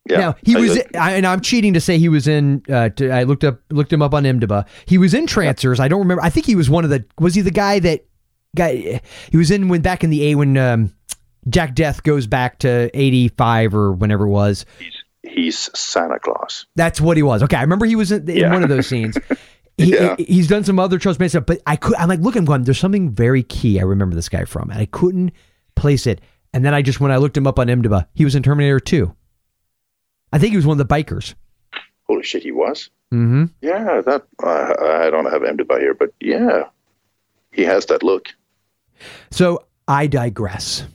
yeah. Now he I was, I, and I'm cheating to say he was in. Uh, to, I looked up, looked him up on IMDb. He was in Trancers. I don't remember. I think he was one of the. Was he the guy that guy? He was in when back in the A when um, Jack Deth goes back to '85 or whenever it was. he's he's Santa Claus. That's what he was. Okay, I remember he was in, in Yeah. one of those scenes. He, Yeah. He's done some other Charles Manson stuff, but I could. I'm like, look, I'm going. There's something very key. I remember this guy from, and I couldn't place it. And then I just when I looked him up on IMDb, he was in Terminator 2. I think he was one of the bikers. Holy shit, he was. Mm-hmm. Yeah, that uh, I don't have him by here, but yeah, he has that look. So I digress.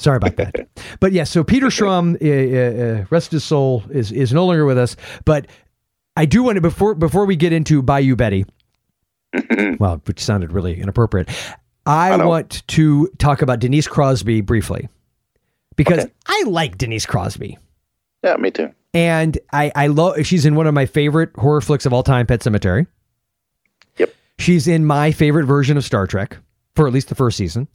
Sorry about that. but yeah, so Peter Schrum, uh, uh, uh, rest his soul, is is no longer with us. But I do want to before before we get into Bayou Betty, well, which sounded really inappropriate. I, I want to talk about Denise Crosby briefly because Okay. I like Denise Crosby. Yeah, me too. And I, I love she's in one of my favorite horror flicks of all time, Pet Sematary. Yep. She's in my favorite version of Star Trek for at least the first season.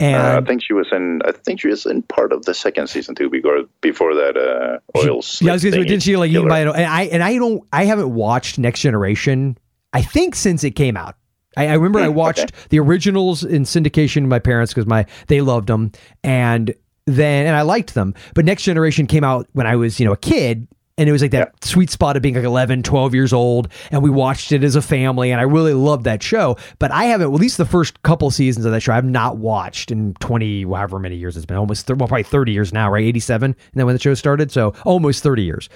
And Uh, I think she was in. I think she was in part of the second season too. Before before that uh, oil. yeah, I was gonna say, didn't she like killer. eaten by an and I and I don't I haven't watched Next Generation. I think since it came out. I, I remember I Hmm, watched okay. the originals in syndication with my parents because my they loved them and then and I liked them. But Next Generation came out when I was you know a kid. And it was like that sweet spot of being like 11, 12 years old. And we watched it as a family. And I really loved that show. But I haven't, at least the first couple seasons of that show, I've not watched in 20, however many years it's been. Almost, th- well, probably 30 years now, right? 87. And then when the show started. So almost 30 years.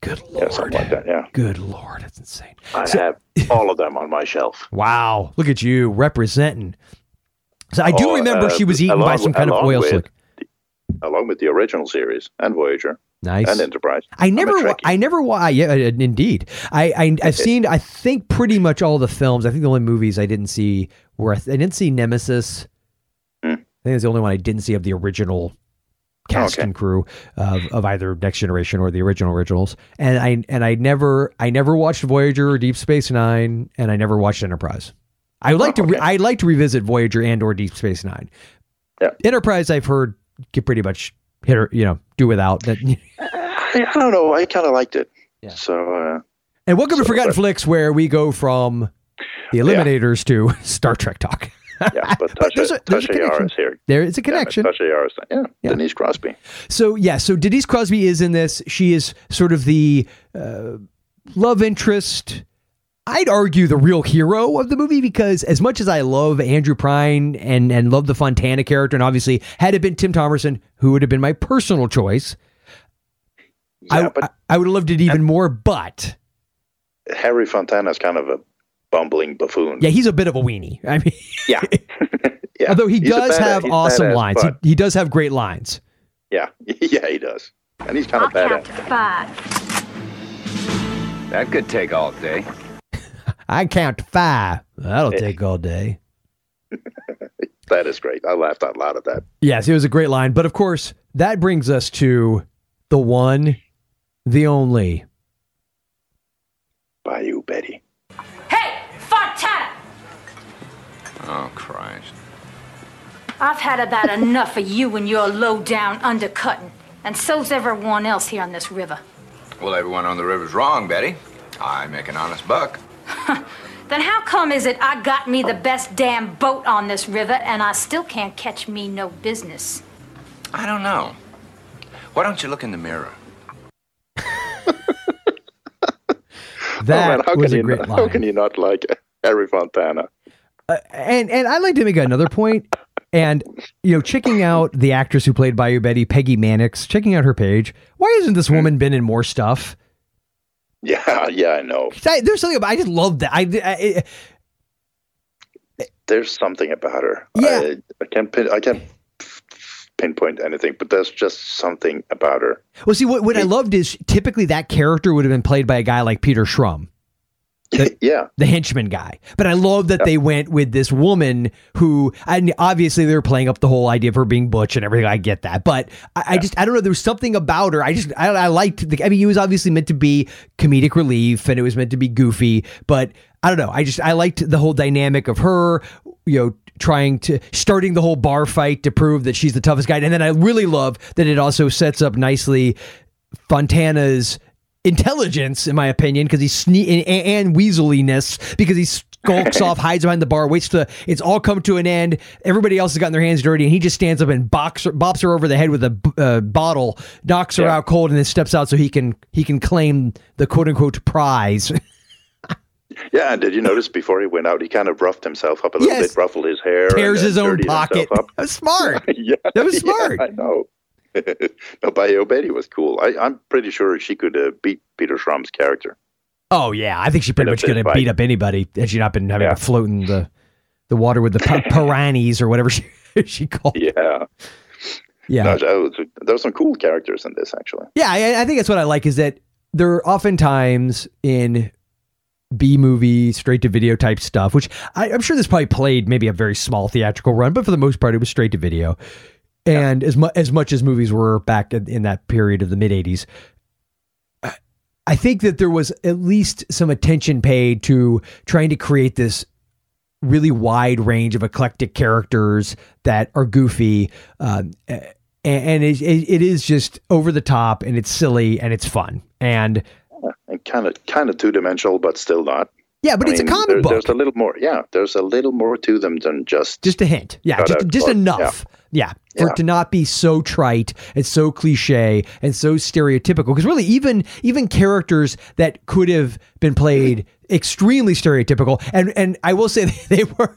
Good Yeah, Lord. something like that. Yeah, Good Lord. That's insane. I have all of them on my shelf. Wow. Look at you representing. So I do Oh, remember uh, she was eaten by some kind of oil with- slick. Along with the original series and Voyager Nice. and Enterprise. I never. I never, wa- yeah, uh, indeed. I, I, I've seen, I think pretty much all the films. I think the only movies I didn't see were, I, didn't see Nemesis. Hmm. I think it's the only one I didn't see of the original cast Okay. and crew of, of either Next Generation or the original originals. And I, and I never, I never watched Voyager or Deep Space Nine, and I never watched Enterprise. I would like to, re- okay. I'd like to revisit Voyager and or Deep Space Nine. Yeah. Enterprise, I've heard, can pretty much hit or you know do without that. I, I don't know. I kind of liked it. Yeah. So uh, And welcome to Forgotten but- Flix, where we go from the Eliminators to Star Trek talk. yeah, but But there's a- there's Tasha connection. Yar is here. There is a connection. Tasha Yar is yeah, Yeah. Denise Crosby. So yeah, so Denise Crosby is in this. She is sort of the uh, love interest. I'd argue the real hero of the movie because as much as I love Andrew Prine and and love the Fontana character, and obviously had it been Tim Thomerson, who would have been my personal choice, Yeah, I, but I I would have loved it even more. But Harry Fontana is kind of a bumbling buffoon. yeah, he's a bit of a weenie. I mean, yeah. yeah. Although he he's does badass- have awesome badass, lines. He, but- he does have great lines. yeah, yeah, he does, and he's kind I'll of count badass. to five. That could take all day. I count to five. That'll take all day. That is great. I laughed out loud at that. Yes, it was a great line. But of course, that brings us to the one, the only. Bayou Betty. Hey, Fontana! Oh, Christ. I've had about enough of you and your low-down undercutting, and so's everyone else here on this river. Well, everyone on the river's wrong, Betty. I make an honest buck. Then how come is it I got me the best damn boat on this river, and I still can't catch me no business? I don't know. Why don't you look in the mirror? That oh, man, how was can a you great not, line. How can you not like Harry Fontana? Uh, and and I'd like to make another point. And you know, checking out the actress who played Bayou Betty, Peggy Mannix, checking out her page. Why hasn't this woman been in more stuff? Yeah, yeah, I know. I- there's something about I just love that. I, I There's something about her. Yeah. I, I can't pin, I can't pinpoint anything, but there's just something about her. well, see what what I loved is typically that character would have been played by a guy like Peter Schrum. yeah, the henchman guy. But I love that they went with this woman who, and obviously they were playing up the whole idea of her being butch and everything. I get that, but I, I just I don't know. There was something about her. I just I, I liked. The, I mean, he was obviously meant to be comedic relief and it was meant to be goofy, but I don't know. I just I liked the whole dynamic of her. You know. Trying to starting the whole bar fight to prove that she's the toughest guy, and then I really love that it also sets up nicely Fontana's intelligence, in my opinion, because he's sne- and, and weaseliness because he skulks off, hides behind the bar, waits to it's all come to an end. Everybody else has gotten their hands dirty, and he just stands up and box bops her over the head with a uh, bottle, knocks her Yeah. out cold, and then steps out so he can he can claim the quote unquote prize. yeah. And did you notice before he went out, he kind of roughed himself up a little Yes. bit, ruffled his hair, and Tears then his own pocket. up. That's smart. yeah, That was yeah, smart. I know. no, Bayou Betty was cool. I, I'm pretty sure she could uh, beat Peter Schrum's character. Oh yeah, I think she pretty much going to beat up anybody had she not been having Yeah. to float in the the water with the pi- piranhas or whatever she she called. Yeah, Yeah, No, there were some cool characters in this actually. Yeah, I, I think that's what I like is that there are oftentimes in B movie, straight to video type stuff, which I, I'm sure this probably played maybe a very small theatrical run, but for the most part, it was straight to video. And as much as much as movies were back in, in that period of the mid '80s, I- I think that there was at least some attention paid to trying to create this really wide range of eclectic characters that are goofy. Um, and and it, it, it is just over the top and it's silly and it's fun. And And kind of kind of two dimensional, but still not. Yeah, but I it's mean, a comic there- book. There's a little more. Yeah, there's a little more to them than just. just a hint. Yeah, just, just enough. Yeah. For Yeah. it to not be so trite and so cliche and so stereotypical. Because really, even even characters that could have been played extremely stereotypical, and and I will say they were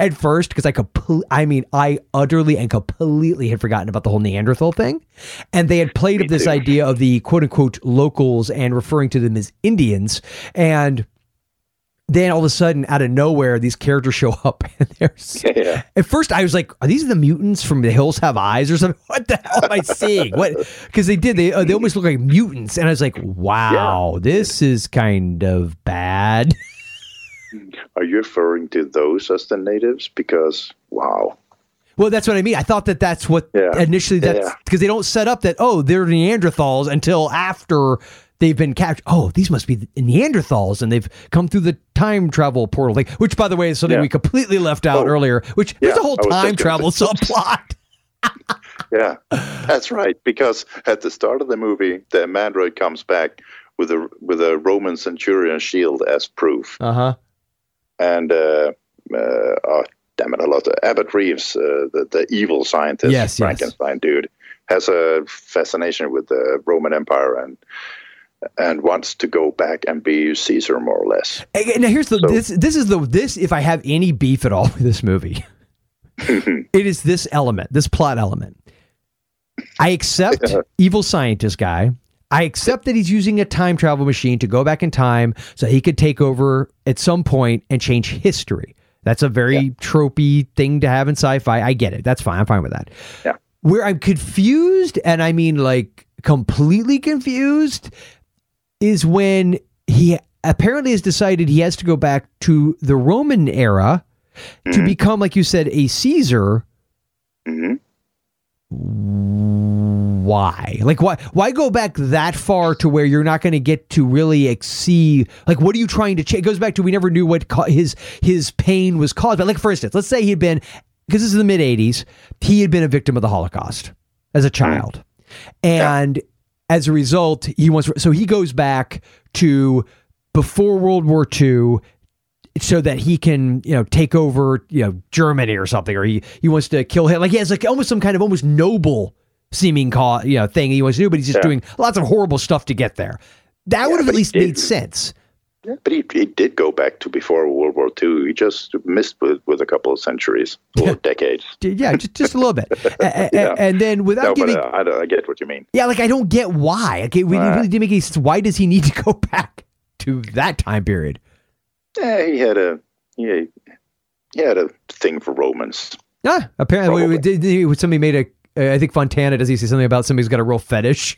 at first because I compl- I mean I utterly and completely had forgotten about the whole Neanderthal thing, and they had played up this too. idea of the quote unquote locals and referring to them as Indians, and then all of a sudden, out of nowhere, these characters show up, and they're s- Yeah. at first, I was like, "Are these the mutants from The Hills Have Eyes or something?" What the hell am I seeing? What? Because they did. They uh, they almost look like mutants, and I was like, "Wow, this is kind of bad." Are you referring to those as the natives? Because wow, Well, that's what I mean. I thought that that's what Yeah. initially that's Yeah. because they don't set up that oh they're Neanderthals until after they've been captured. Oh, these must be the Neanderthals, and they've come through the time travel portal thing. Which, by the way, is something Yeah. we completely left out Oh. earlier. Which there's a whole time travel subplot. yeah, that's right. Because at the start of the movie, the mandroid comes back with a with a Roman centurion shield as proof, Uh huh. and uh, uh, oh, damn it, a lot of Abbott Reeves, uh, the the evil scientist, Yes, yes. Frankenstein dude, has a fascination with the Roman Empire and and wants to go back and be Caesar more or less. And Now here's the So- this this is the this if I have any beef at all with this movie, it is this element, this plot element. I accept evil scientist guy. I accept that he's using a time travel machine to go back in time so he could take over at some point and change history. That's a very tropey thing to have in sci-fi. I get it. That's fine. I'm fine with that. Yeah. Where I'm confused, and I mean like completely confused, is when he apparently has decided he has to go back to the Roman era to become, like you said, a Caesar. hmm Why? Like why? Why go back that far to where you're not going to get to really see? Like, what are you trying to change? It goes back to we never knew what ca- his his pain was caused. But like, for instance, let's say he'd been because this is the mid '80s, he had been a victim of the Holocaust as a child, and as a result, he wants. So he goes back to before World War II so that he can, you know, take over, you know, Germany or something, or he he wants to kill him. Like he has like almost some kind of almost noble seeming cause, you know, thing he wants to do, but he's just Yeah. doing lots of horrible stuff to get there. That would have at least made sense. Yeah, but he, he did go back to before World War II. He just missed with, with a couple of centuries or decades. Yeah, just just a little bit, A- a- Yeah. and then without No, but uh, I, don't- I get what you mean. yeah, like I don't get why. Okay, we Uh. really didn't make any sense. Why does he need to go back to that time period? Yeah, he had a he, he had a thing for Romans. Ah, apparently, Probably. somebody made a. Uh, think Fontana does he say something about somebody's got a real fetish?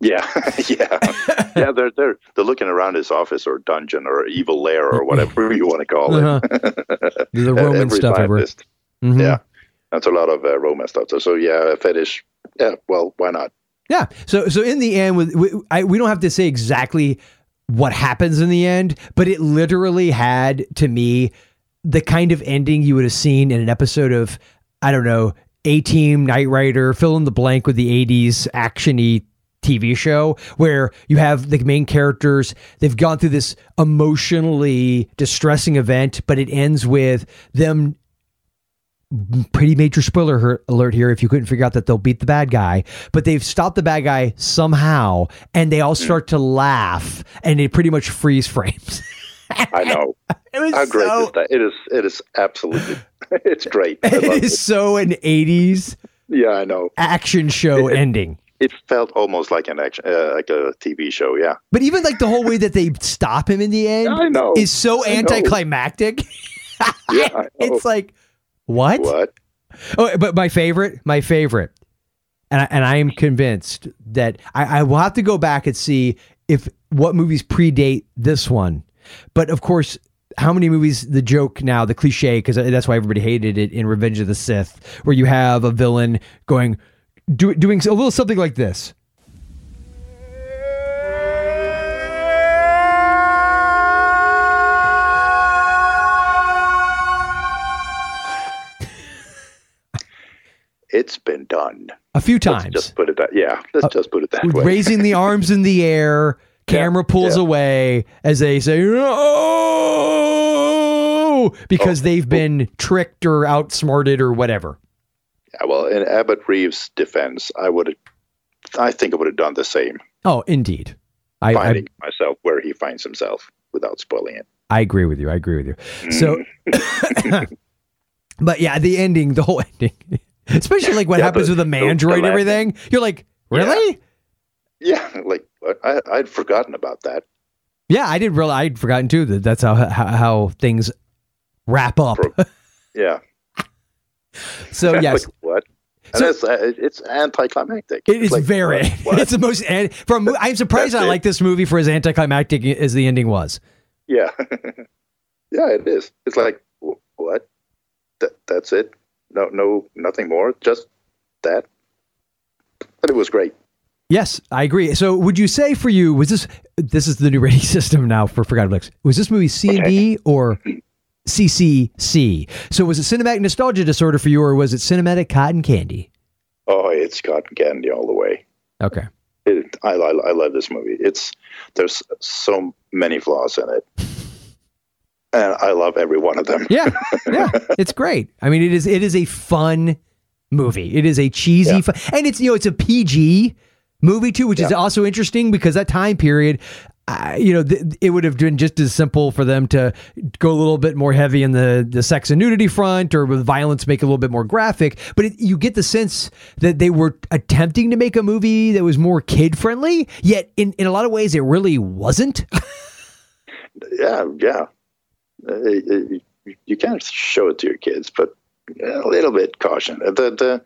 Yeah, yeah, yeah. They're they're they're looking around his office or dungeon or evil lair or whatever you want to call it. Uh-huh. the Roman stuff. Mhm. Yeah, that's a lot of uh, Roman stuff. So, so yeah, a fetish. Yeah, well, why not? Yeah. So so in the end, with we, I, we don't have to say exactly what happens in the end, but it literally had to me the kind of ending you would have seen in an episode of I don't know A Team, Knight Rider, fill in the blank with the '80s actiony TV show where you have the main characters. They've gone through this emotionally distressing event, but it ends with them mm, pretty major spoiler alert here if you couldn't figure out that they'll beat the bad guy but they've stopped the bad guy somehow and they all start to laugh and it pretty much freeze frames I know it was how great so is that? It is. It is absolutely. It's great. It it. is so an 80s Yeah, I know. action show ending It felt almost like an action, uh, like a TV show. Yeah, but even like the whole way that they stop him in the end I know. is so anticlimactic yeah. It's like what? what? Oh, but my favorite, my favorite, and I, and I am convinced that I, I will have to go back and see if what movies predate this one. But of course, how many movies? The joke now, the cliche, because that's why everybody hated it in Revenge of the Sith, where you have a villain going, do, doing a little something like this. It's been done. A few times. Let's just put it that. Yeah, let's uh, just put it that way. raising the arms in the air. Camera pulls yeah. away as they say, "Oh!" because Oh, they've oh. been tricked or outsmarted or whatever. Yeah, well, in Abbott Reeves' defense, I would. I think I would have done the same, Oh, indeed. I, I finding myself where he finds himself without spoiling it. I agree with you. I agree with you. So, mm. but yeah, the ending, the whole ending, especially like what Yeah, happens the- with the mandroid and everything. You're like, really? Yeah, like? I, I'd forgotten about that. Yeah, I didn't realize. I'd forgotten too that that's how how, how things wrap up. Pro- Yeah. So yes, like, what? And So- it's, uh, it's anticlimactic. It It's like, very. what? It's the most. And from I'm surprised I like this movie for as anticlimactic as the ending was. Yeah. yeah, it is. It's like what? That that's it. No, no, nothing more. Just that. But it was great. Yes, I agree. So, would you say for you was this? This is the new rating system now for Forgotten Flix. Was this movie C and D or CCC? So, was it cinematic nostalgia disorder for you, or was it cinematic cotton candy? Oh, it's cotton candy all the way. Okay. It, I, I I love this movie. It's there's so many flaws in it, and I love every one of them. Yeah, yeah, it's great. I mean, it is. It is a fun movie. It is a cheesy, Yeah. fun, and it's you know it's a PG movie too, which is also interesting because that time period. Uh, you know, th- it would have been just as simple for them to go a little bit more heavy in the, the sex and nudity front or with violence make it a little bit more graphic. But it, you get the sense that they were attempting to make a movie that was more kid friendly, yet in, in a lot of ways it really wasn't. yeah, yeah. Uh, uh, you can't show it to your kids, but a little bit caution. The the,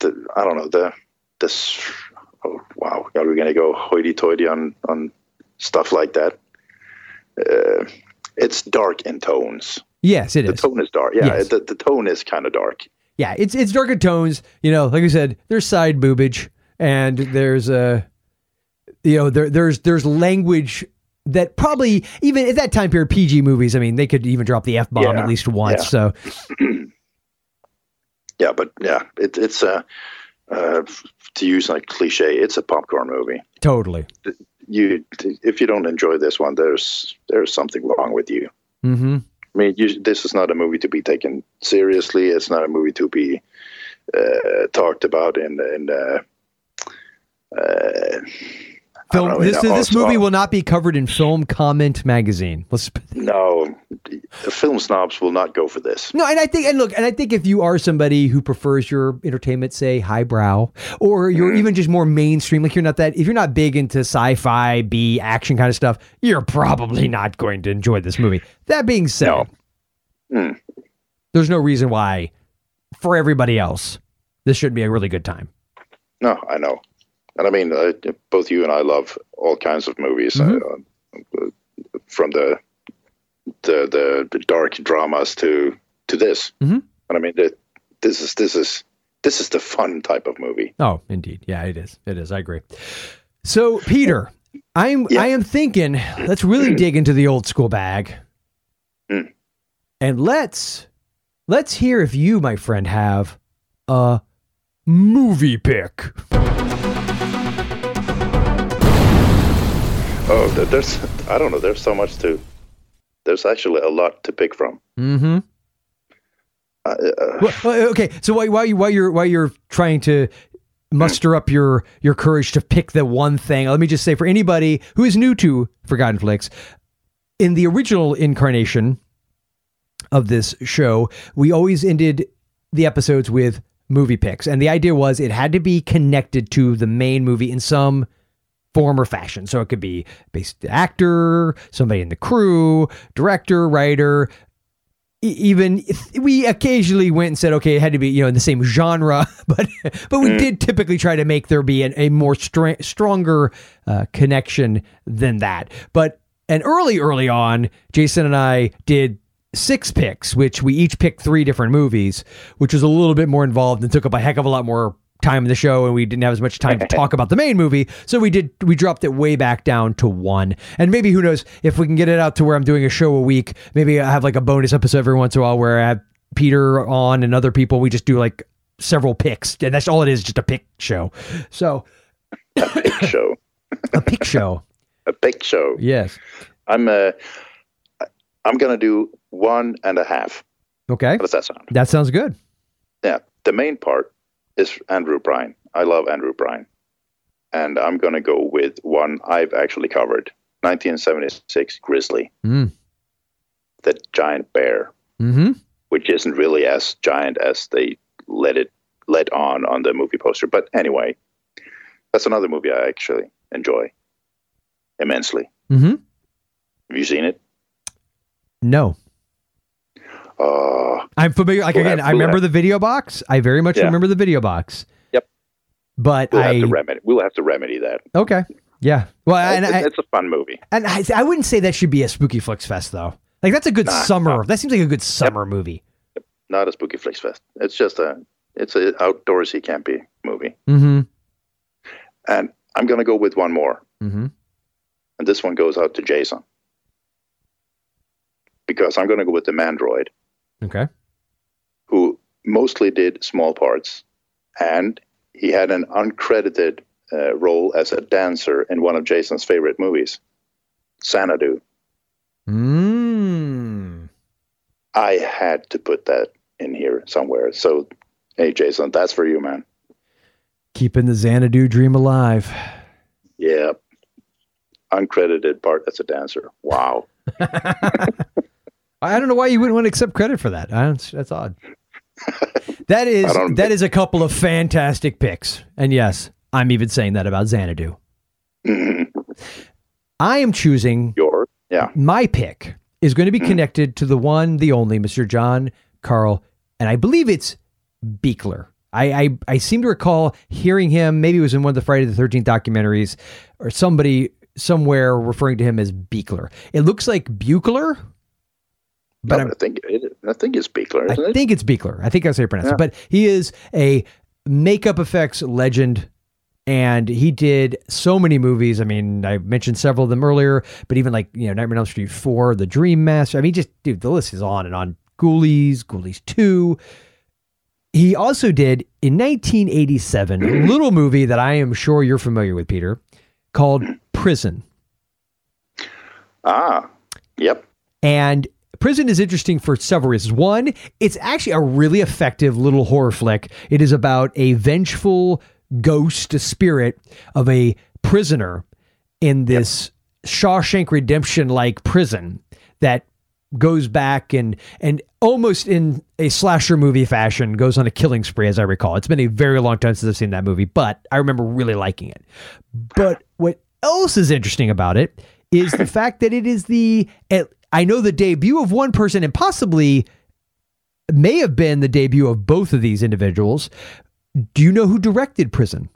the I don't know the this. Oh wow, are we gonna go hoity-toity on on stuff like that? Uh, it's dark in tones. Yes, it The is. tone is dark. Yeah, Yes. the, the tone is kind of dark. Yeah, it's it's darker tones. You know, like I said, there's side boobage and there's a, you know, there there's there's language that probably even at that time period PG movies. I mean, they could even drop the f bomb Yeah, at least once. yeah. So Yeah, but yeah, it, it's a uh, to use like cliche. It's a popcorn movie. totally. You if you don't enjoy this one, there's there's something wrong with you. Mm-hmm. I mean, you, this is not a movie to be taken seriously. It's not a movie to be uh, talked about in in. Uh, uh, Film. know, This this movie will not be covered in Film Comment magazine. Let's. No, film snobs will not go for this. No, and I think, and look, and I think if you are somebody who prefers your entertainment, say highbrow, or you're Mm-hmm. even just more mainstream, like you're not that, if you're not big into sci-fi, B action kind of stuff, you're probably not going to enjoy this movie. That being said, No. Mm. there's no reason why, for everybody else, this should be a really good time. No, I know, and I mean, uh, both you and I love all kinds of movies, uh, uh, from the, the the the dark dramas to to this. Mhm. And I mean, the, this is this is this is the fun type of movie. Oh, indeed, yeah, it is. It is. I agree. So, Peter, I'm Yeah. I am thinking, let's really dig into the old school bag, Mm. and let's let's hear if you, my friend, have a movie pick. Oh, there's I don't know. There's so much to. There's actually a lot to pick from. Mm-hmm. Uh, uh, Well, well, okay, so while, while you while you're while you're trying to muster up your your courage to pick the one thing, let me just say for anybody who is new to Forgotten Flix, in the original incarnation of this show, we always ended the episodes with movie picks, and the idea was it had to be connected to the main movie in some form or fashion. So it could be based actor, somebody in the crew, director, writer, even we occasionally went and said, okay, it had to be you know in the same genre, but but we did typically try to make there be an, a more stra- stronger uh, connection than that. But and early early on, Jason and I did six picks, which we each picked three different movies, which was a little bit more involved and took up a heck of a lot more time in the show and we didn't have as much time to talk about the main movie so we did we dropped it way back down to one. And maybe who knows if we can get it out to where i'm doing a show a week maybe i have like a bonus episode every once in a while where i have peter on and other people we just do like several picks and that's all it is just a pick show. So big show, a pick show. A pick show. yes. I'm uh, I'm gonna do one and a half. okay. How does that sound? that sounds good. Yeah, the main part is Andrew Prine. I love Andrew Prine, and I'm gonna go with one I've actually covered: 1976 Grizzly, mm. the giant bear, mm-hmm which isn't really as giant as they let it let on on the movie poster. But anyway, that's another movie I actually enjoy immensely. mm-hmm Have you seen it? no Uh, i'm familiar like again have- i remember have- the video box i very much Yeah. remember the video box Yep. but we'll i have to remedy. We'll have to remedy that. okay yeah well and it's, I, it's a fun movie. And I, I wouldn't say that should be a spooky flicks fest though. Like that's a good summer. That seems like a good summer movie. Not a spooky flicks fest. It's just a it's an outdoorsy campy movie. Mm-hmm. And I'm gonna go with one more. Mm-hmm. and this one goes out to Jason because I'm going to go with the Mandroid, Okay. who mostly did small parts, and he had an uncredited uh, role as a dancer in one of Jason's favorite movies, Xanadu. Mm. I had to put that in here somewhere. So, hey, Jason, that's for you, man. Keeping the Xanadu dream alive. Yeah. Uncredited part as a dancer. Wow. I don't know why you wouldn't want to accept credit for that. I don't, that's odd. that is that is a couple of fantastic picks, and yes, I'm even saying that about Xanadu. Mhm. I am choosing Your, yeah. my pick is going to be connected to the one, the only Mr. John Carl, and I believe it's Beekler. I, I, I seem to recall hearing him, maybe it was in one of the Friday the 13th documentaries, or somebody somewhere referring to him as Beekler. It looks like Buchler, but No, I think it, I think it's Beekler, isn't I it? think it's Beekler. I think that's how you pronounce Yeah. it. But he is a makeup effects legend. And he did so many movies. I mean, I mentioned several of them earlier, but even like, you know, Nightmare on Elm Street 4, The Dream Master. I mean, just, dude, the list is on and on. Ghoulies, Ghoulies 2. He also did in 1987 a little movie that I am sure you're familiar with, Peter, called Prison. Ah, yep. And Prison is interesting for several reasons. One, it's actually a really effective little horror flick. It is about a vengeful ghost, a spirit of a prisoner in this Shawshank Redemption like prison that goes back and and almost in a slasher movie fashion goes on a killing spree as I recall. It's been a very long time since I've seen that movie, but I remember really liking it. But what else is interesting about it is the fact that it is the I know the debut of one person and possibly may have been the debut of both of these individuals. Do you know who directed Prison?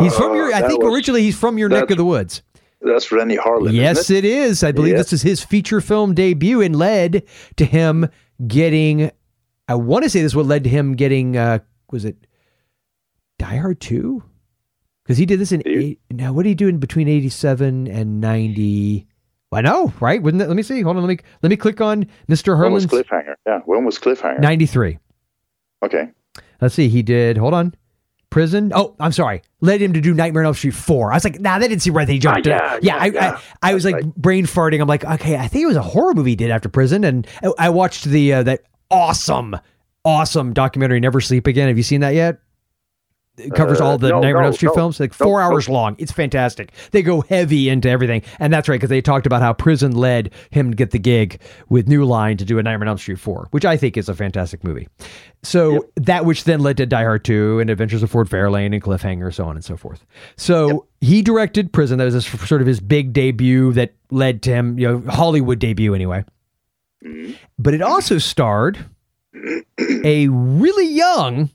He's from your I Uh, that think was- originally he's from your neck of the woods. That's Renny Harlin. Yes, it? it is. I believe Yeah. this is his feature film debut and led to him getting. I want to say this what led to him getting. Uh, was it Die Hard two? Because he did this in eight. Now, what did he do in between eighty seven and ninety? I know, right? Wouldn't that? Let me see. Hold on. Let me let me click on Mister When was Herman's Cliffhanger? Yeah, when was Cliffhanger? ninety three. Okay. Let's see. He did. Hold on. Prison. Oh, I'm sorry. Led him to do Nightmare on Elm Street four. I was like, nah, that didn't seem right. That he jumped. Ah, in. yeah, yeah. yeah, I, yeah. I, I was like That's brain farting. I'm like, okay, I think it was a horror movie he did after Prison, and I, I watched the uh, that awesome, awesome documentary Never Sleep Again. Have you seen that yet? It covers Uh, all the no, Nightmare on no, Elm Street no, films, like four hours long. It's fantastic. They go heavy into everything, and that's right because they talked about how Prison led him to get the gig with New Line to do a Nightmare on Elm Street four, which I think is a fantastic movie. So that which then led to Die Hard 2 and Adventures of Ford Fairlane and Cliffhanger, so on and so forth. So he directed Prison. That was his, sort of his big debut that led to him, you know, Hollywood debut anyway. But it also starred a really young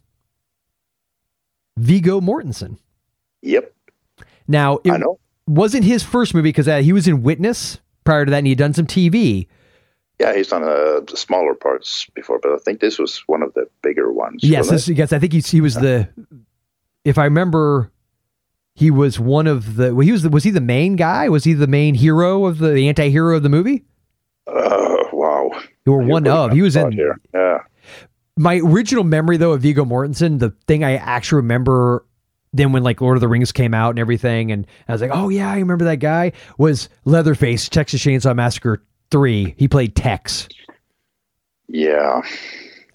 Viggo Mortensen. Yep. Now, it I know. wasn't his first movie because uh, he was in Witness prior to that and he'd done some TV. Yeah, he's done uh, smaller parts before, but I think this was one of the bigger ones. Yes, this, yes, I think he, he was the. If I remember, he was one of the. Well, he was the, was he the main guy? Was he the main hero of the, the anti-hero of the movie? Uh, wow. You were one of. He was in. Here. Yeah. My original memory though of Viggo Mortensen, the thing I actually remember. Then when like Lord of the Rings came out and everything, and I was like, oh yeah, I remember that guy was Leatherface, Texas Chainsaw Massacre three. He played Tex. Yeah.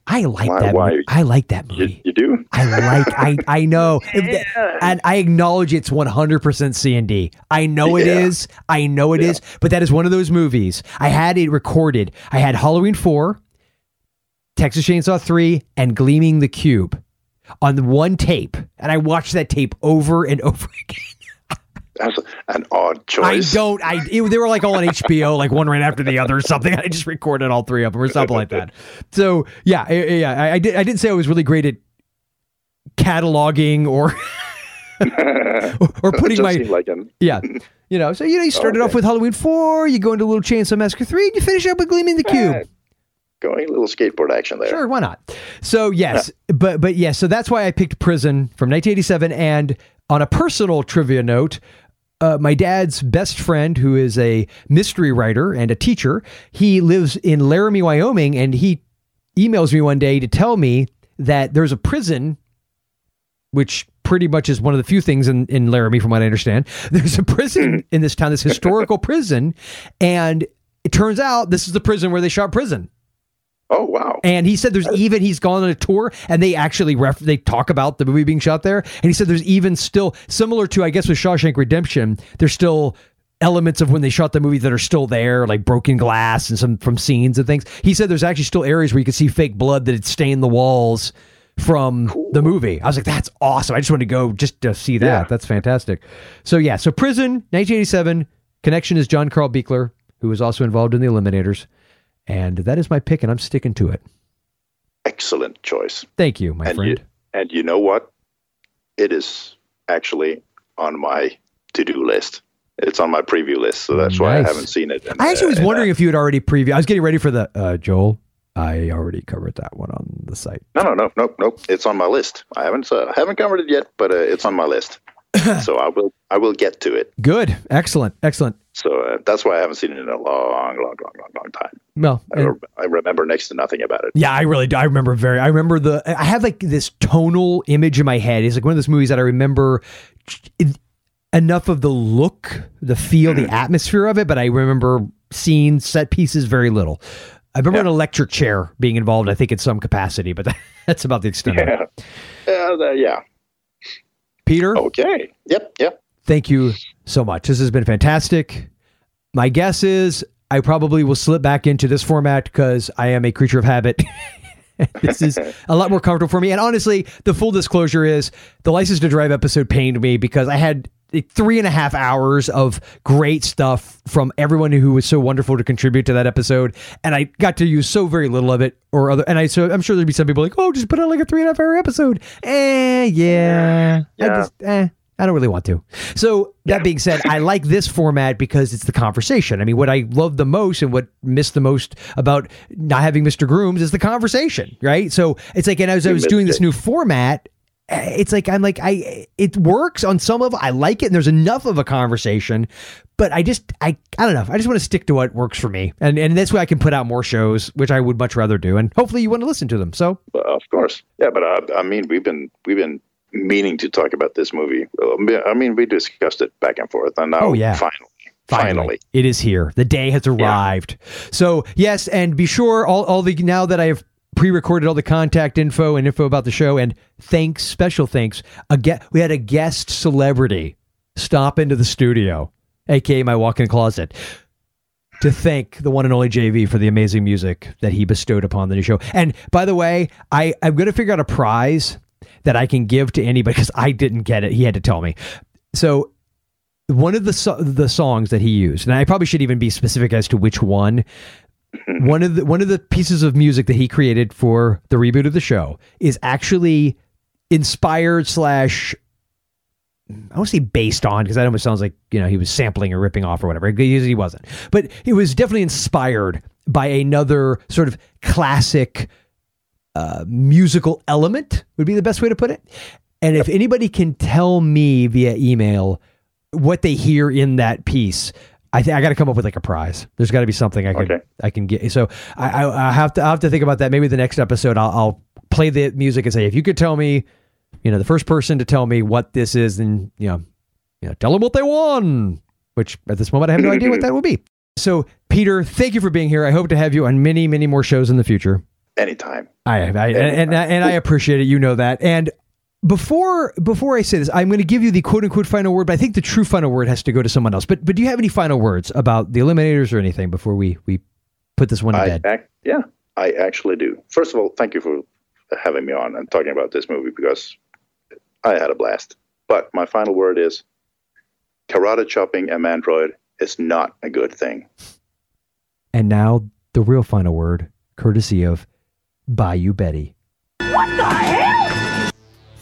I like Why- that. why- movie. I like that movie. you do? I like I I know and I acknowledge it's 100% C and D. I know it Yeah. is. I know it is. but that is one of those movies. I had it recorded. I had Halloween 4, Texas Chainsaw 3 and Gleaming the Cube on one tape and I watched that tape over and over again. That's an odd choice. I don't I it, they were like all on HBO like one right after the other or something. I just recorded all three of them or something like that. So, yeah, yeah, I, I did I didn't say I was really great at cataloging or or putting my like yeah. You know, so you know, you started off Okay. with Halloween four, you go into Little Chainsaw Massacre three, and you finish up with Gleaming the Cube. Going a little skateboard action there. Sure, why not? So yes, but but yes, so that's why I picked Prison from 1987. And on a personal trivia note, uh, my dad's best friend, who is a mystery writer and a teacher, he lives in Laramie, Wyoming, and he emails me one day to tell me that there's a prison, which pretty much is one of the few things in, in Laramie, from what I understand. There's a prison in this town, this historical prison, and it turns out this is the prison where they shot prison. Oh, wow. And he said there's even he's gone on a tour and they actually ref they talk about the movie being shot there. And he said there's even still similar to I guess with Shawshank Redemption, there's still elements of when they shot the movie that are still there, like broken glass and some from scenes and things. He said there's actually still areas where you can see fake blood that had stained the walls from the movie. I was like, that's awesome. I just wanted to go just to see that. Yeah. That's fantastic. So yeah, so Prison, 1987. Connection is John Carl Buechler. who was also involved in the Eliminators. And that is my pick, and I'm sticking to it. Excellent choice. Thank you, my and friend. You, and you know what? It is actually on my to-do list. It's on my preview list, so that's why I haven't seen it. And, I actually uh, was and, wondering uh, if you had already previewed. I was getting ready for the uh, Joel. I already covered that one on the site. no, no, no, no, no. It's on my list. I haven't uh, haven't covered it yet, but uh, it's on my list. so I will I will get to it. Good, excellent, excellent. So uh, that's why I haven't seen it in a long, long, long, long, long time. Well, I, re- I remember next to nothing about it. Yeah, I really do. I remember very. I remember the. I have like this tonal image in my head. It's like one of those movies that I remember it- enough of the look, the feel, the atmosphere of it, but I remember seeing set pieces very little. I remember an electric chair being involved. I think in some capacity, but that's about the extent of it. Yeah, yeah, the- yeah. Peter, Okay. Yep. Yep. thank you so much. This has been fantastic. My guess is I probably will slip back into this format because I am a creature of habit. this is a lot more comfortable for me. And honestly, the full disclosure is the license to drive episode pained me because I had three and a half hours of great stuff from everyone who was so wonderful to contribute to that episode, and I got to use so very little of it. Or other, and I so I'm sure there'd be some people like, oh, just put out like a three and a half hour episode. Eh, yeah, I Yeah. just eh. I don't really want to. So that being said, I like this format because it's the conversation. I mean, what I love the most and what missed the most about not having Mr. Grooms is the conversation, right? So it's like, and as I was doing this new format, eh, it's like I'm like I it works on some level. I like it, and there's enough of a conversation. But I just I I don't know. I just want to stick to what works for me, and and that's why I can put out more shows, which I would much rather do. And hopefully you want to listen to them. So Well, of course. Yeah, but uh, I mean, we've been we've been meaning to talk about this movie. I mean, we discussed it back and forth, and now Oh, yeah. finally, finally, it is here. The day has arrived. So yes, and be sure all, all the now that I have pre-recorded all the contact info and info about the show, and thanks, special thanks. A ge- we had a guest celebrity stop into the studio, aka my walk-in closet. To thank the one and only JV for the amazing music that he bestowed upon the new show. And by the way, I, I'm going to figure out a prize that I can give to anybody because I didn't get it. He had to tell me. So one of the so- the songs that he used, and I probably should even be specific as to which one. one of the one of the pieces of music that he created for the reboot of the show is actually inspired slash I want to say based on because that almost sounds like you know he was sampling or ripping off or whatever. He, wasn't, but it was definitely inspired by another sort of classic uh, musical element. Would be the best way to put it. And if anybody can tell me via email what they hear in that piece, I think I got to come up with like a prize. There's got to be something I can Okay. I can get. So I, I, I have to I have to think about that. Maybe the next episode I'll, I'll play the music and say if you could tell me, you know, the first person to tell me what this is, then you know, you know, tell them what they won. Which at this moment I have no idea what that will be. So Peter, thank you for being here. I hope to have you on many many more shows in the future. Anytime. I, I and, and, and I appreciate it. You know that. And before before I say this, I'm going to give you the quote unquote final word, but I think the true final word has to go to someone else. But but do you have any final words about the Eliminators or anything before we we put this one to I bed? ac- yeah, I actually do. First of all, thank you for having me on and talking about this movie because I had a blast. But my final word is karate chopping a mandroid is not a good thing. And now the real final word, courtesy of Bayou Betty. What the hell?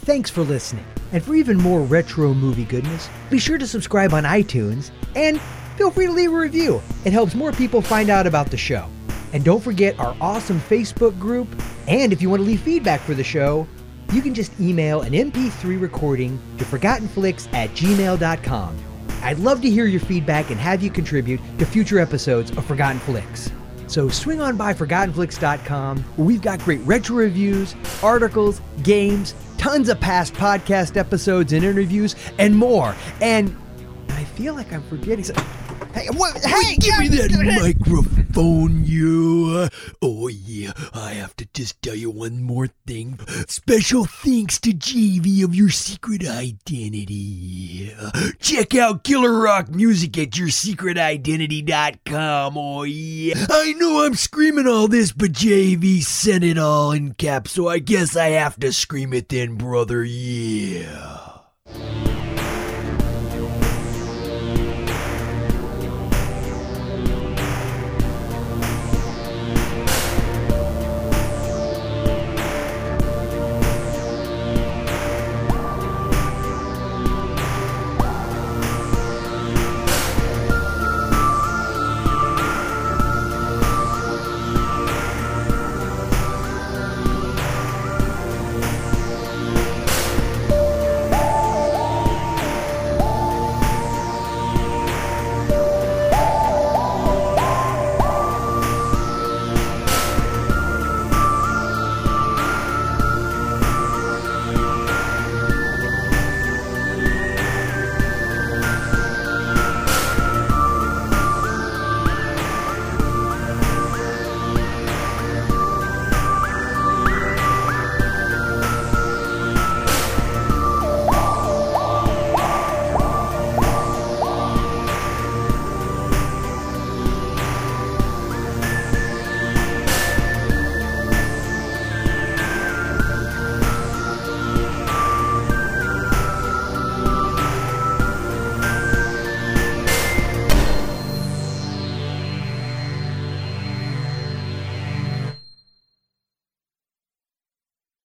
Thanks for listening. And for even more retro movie goodness, be sure to subscribe on iTunes and feel free to leave a review. It helps more people find out about the show. And don't forget our awesome Facebook group. And if you want to leave feedback for the show, you can just email an MP3 recording to forgottenflix at gmail.com. I'd love to hear your feedback and have you contribute to future episodes of Forgotten Flix. So swing on by ForgottenFlix.com where we've got great retro reviews, articles, games, tons of past podcast episodes and interviews, and more. And I feel like I'm forgetting some. Hey, what? Hey, Give me that microphone, you. Oh, yeah, I have to just tell you one more thing. Special thanks to JV of Your Secret Identity. Check out Killer Rock Music at yoursecretidentity.com. Oh, yeah. I know I'm screaming all this, but JV sent it all in caps, so I guess I have to scream it then, brother. Yeah.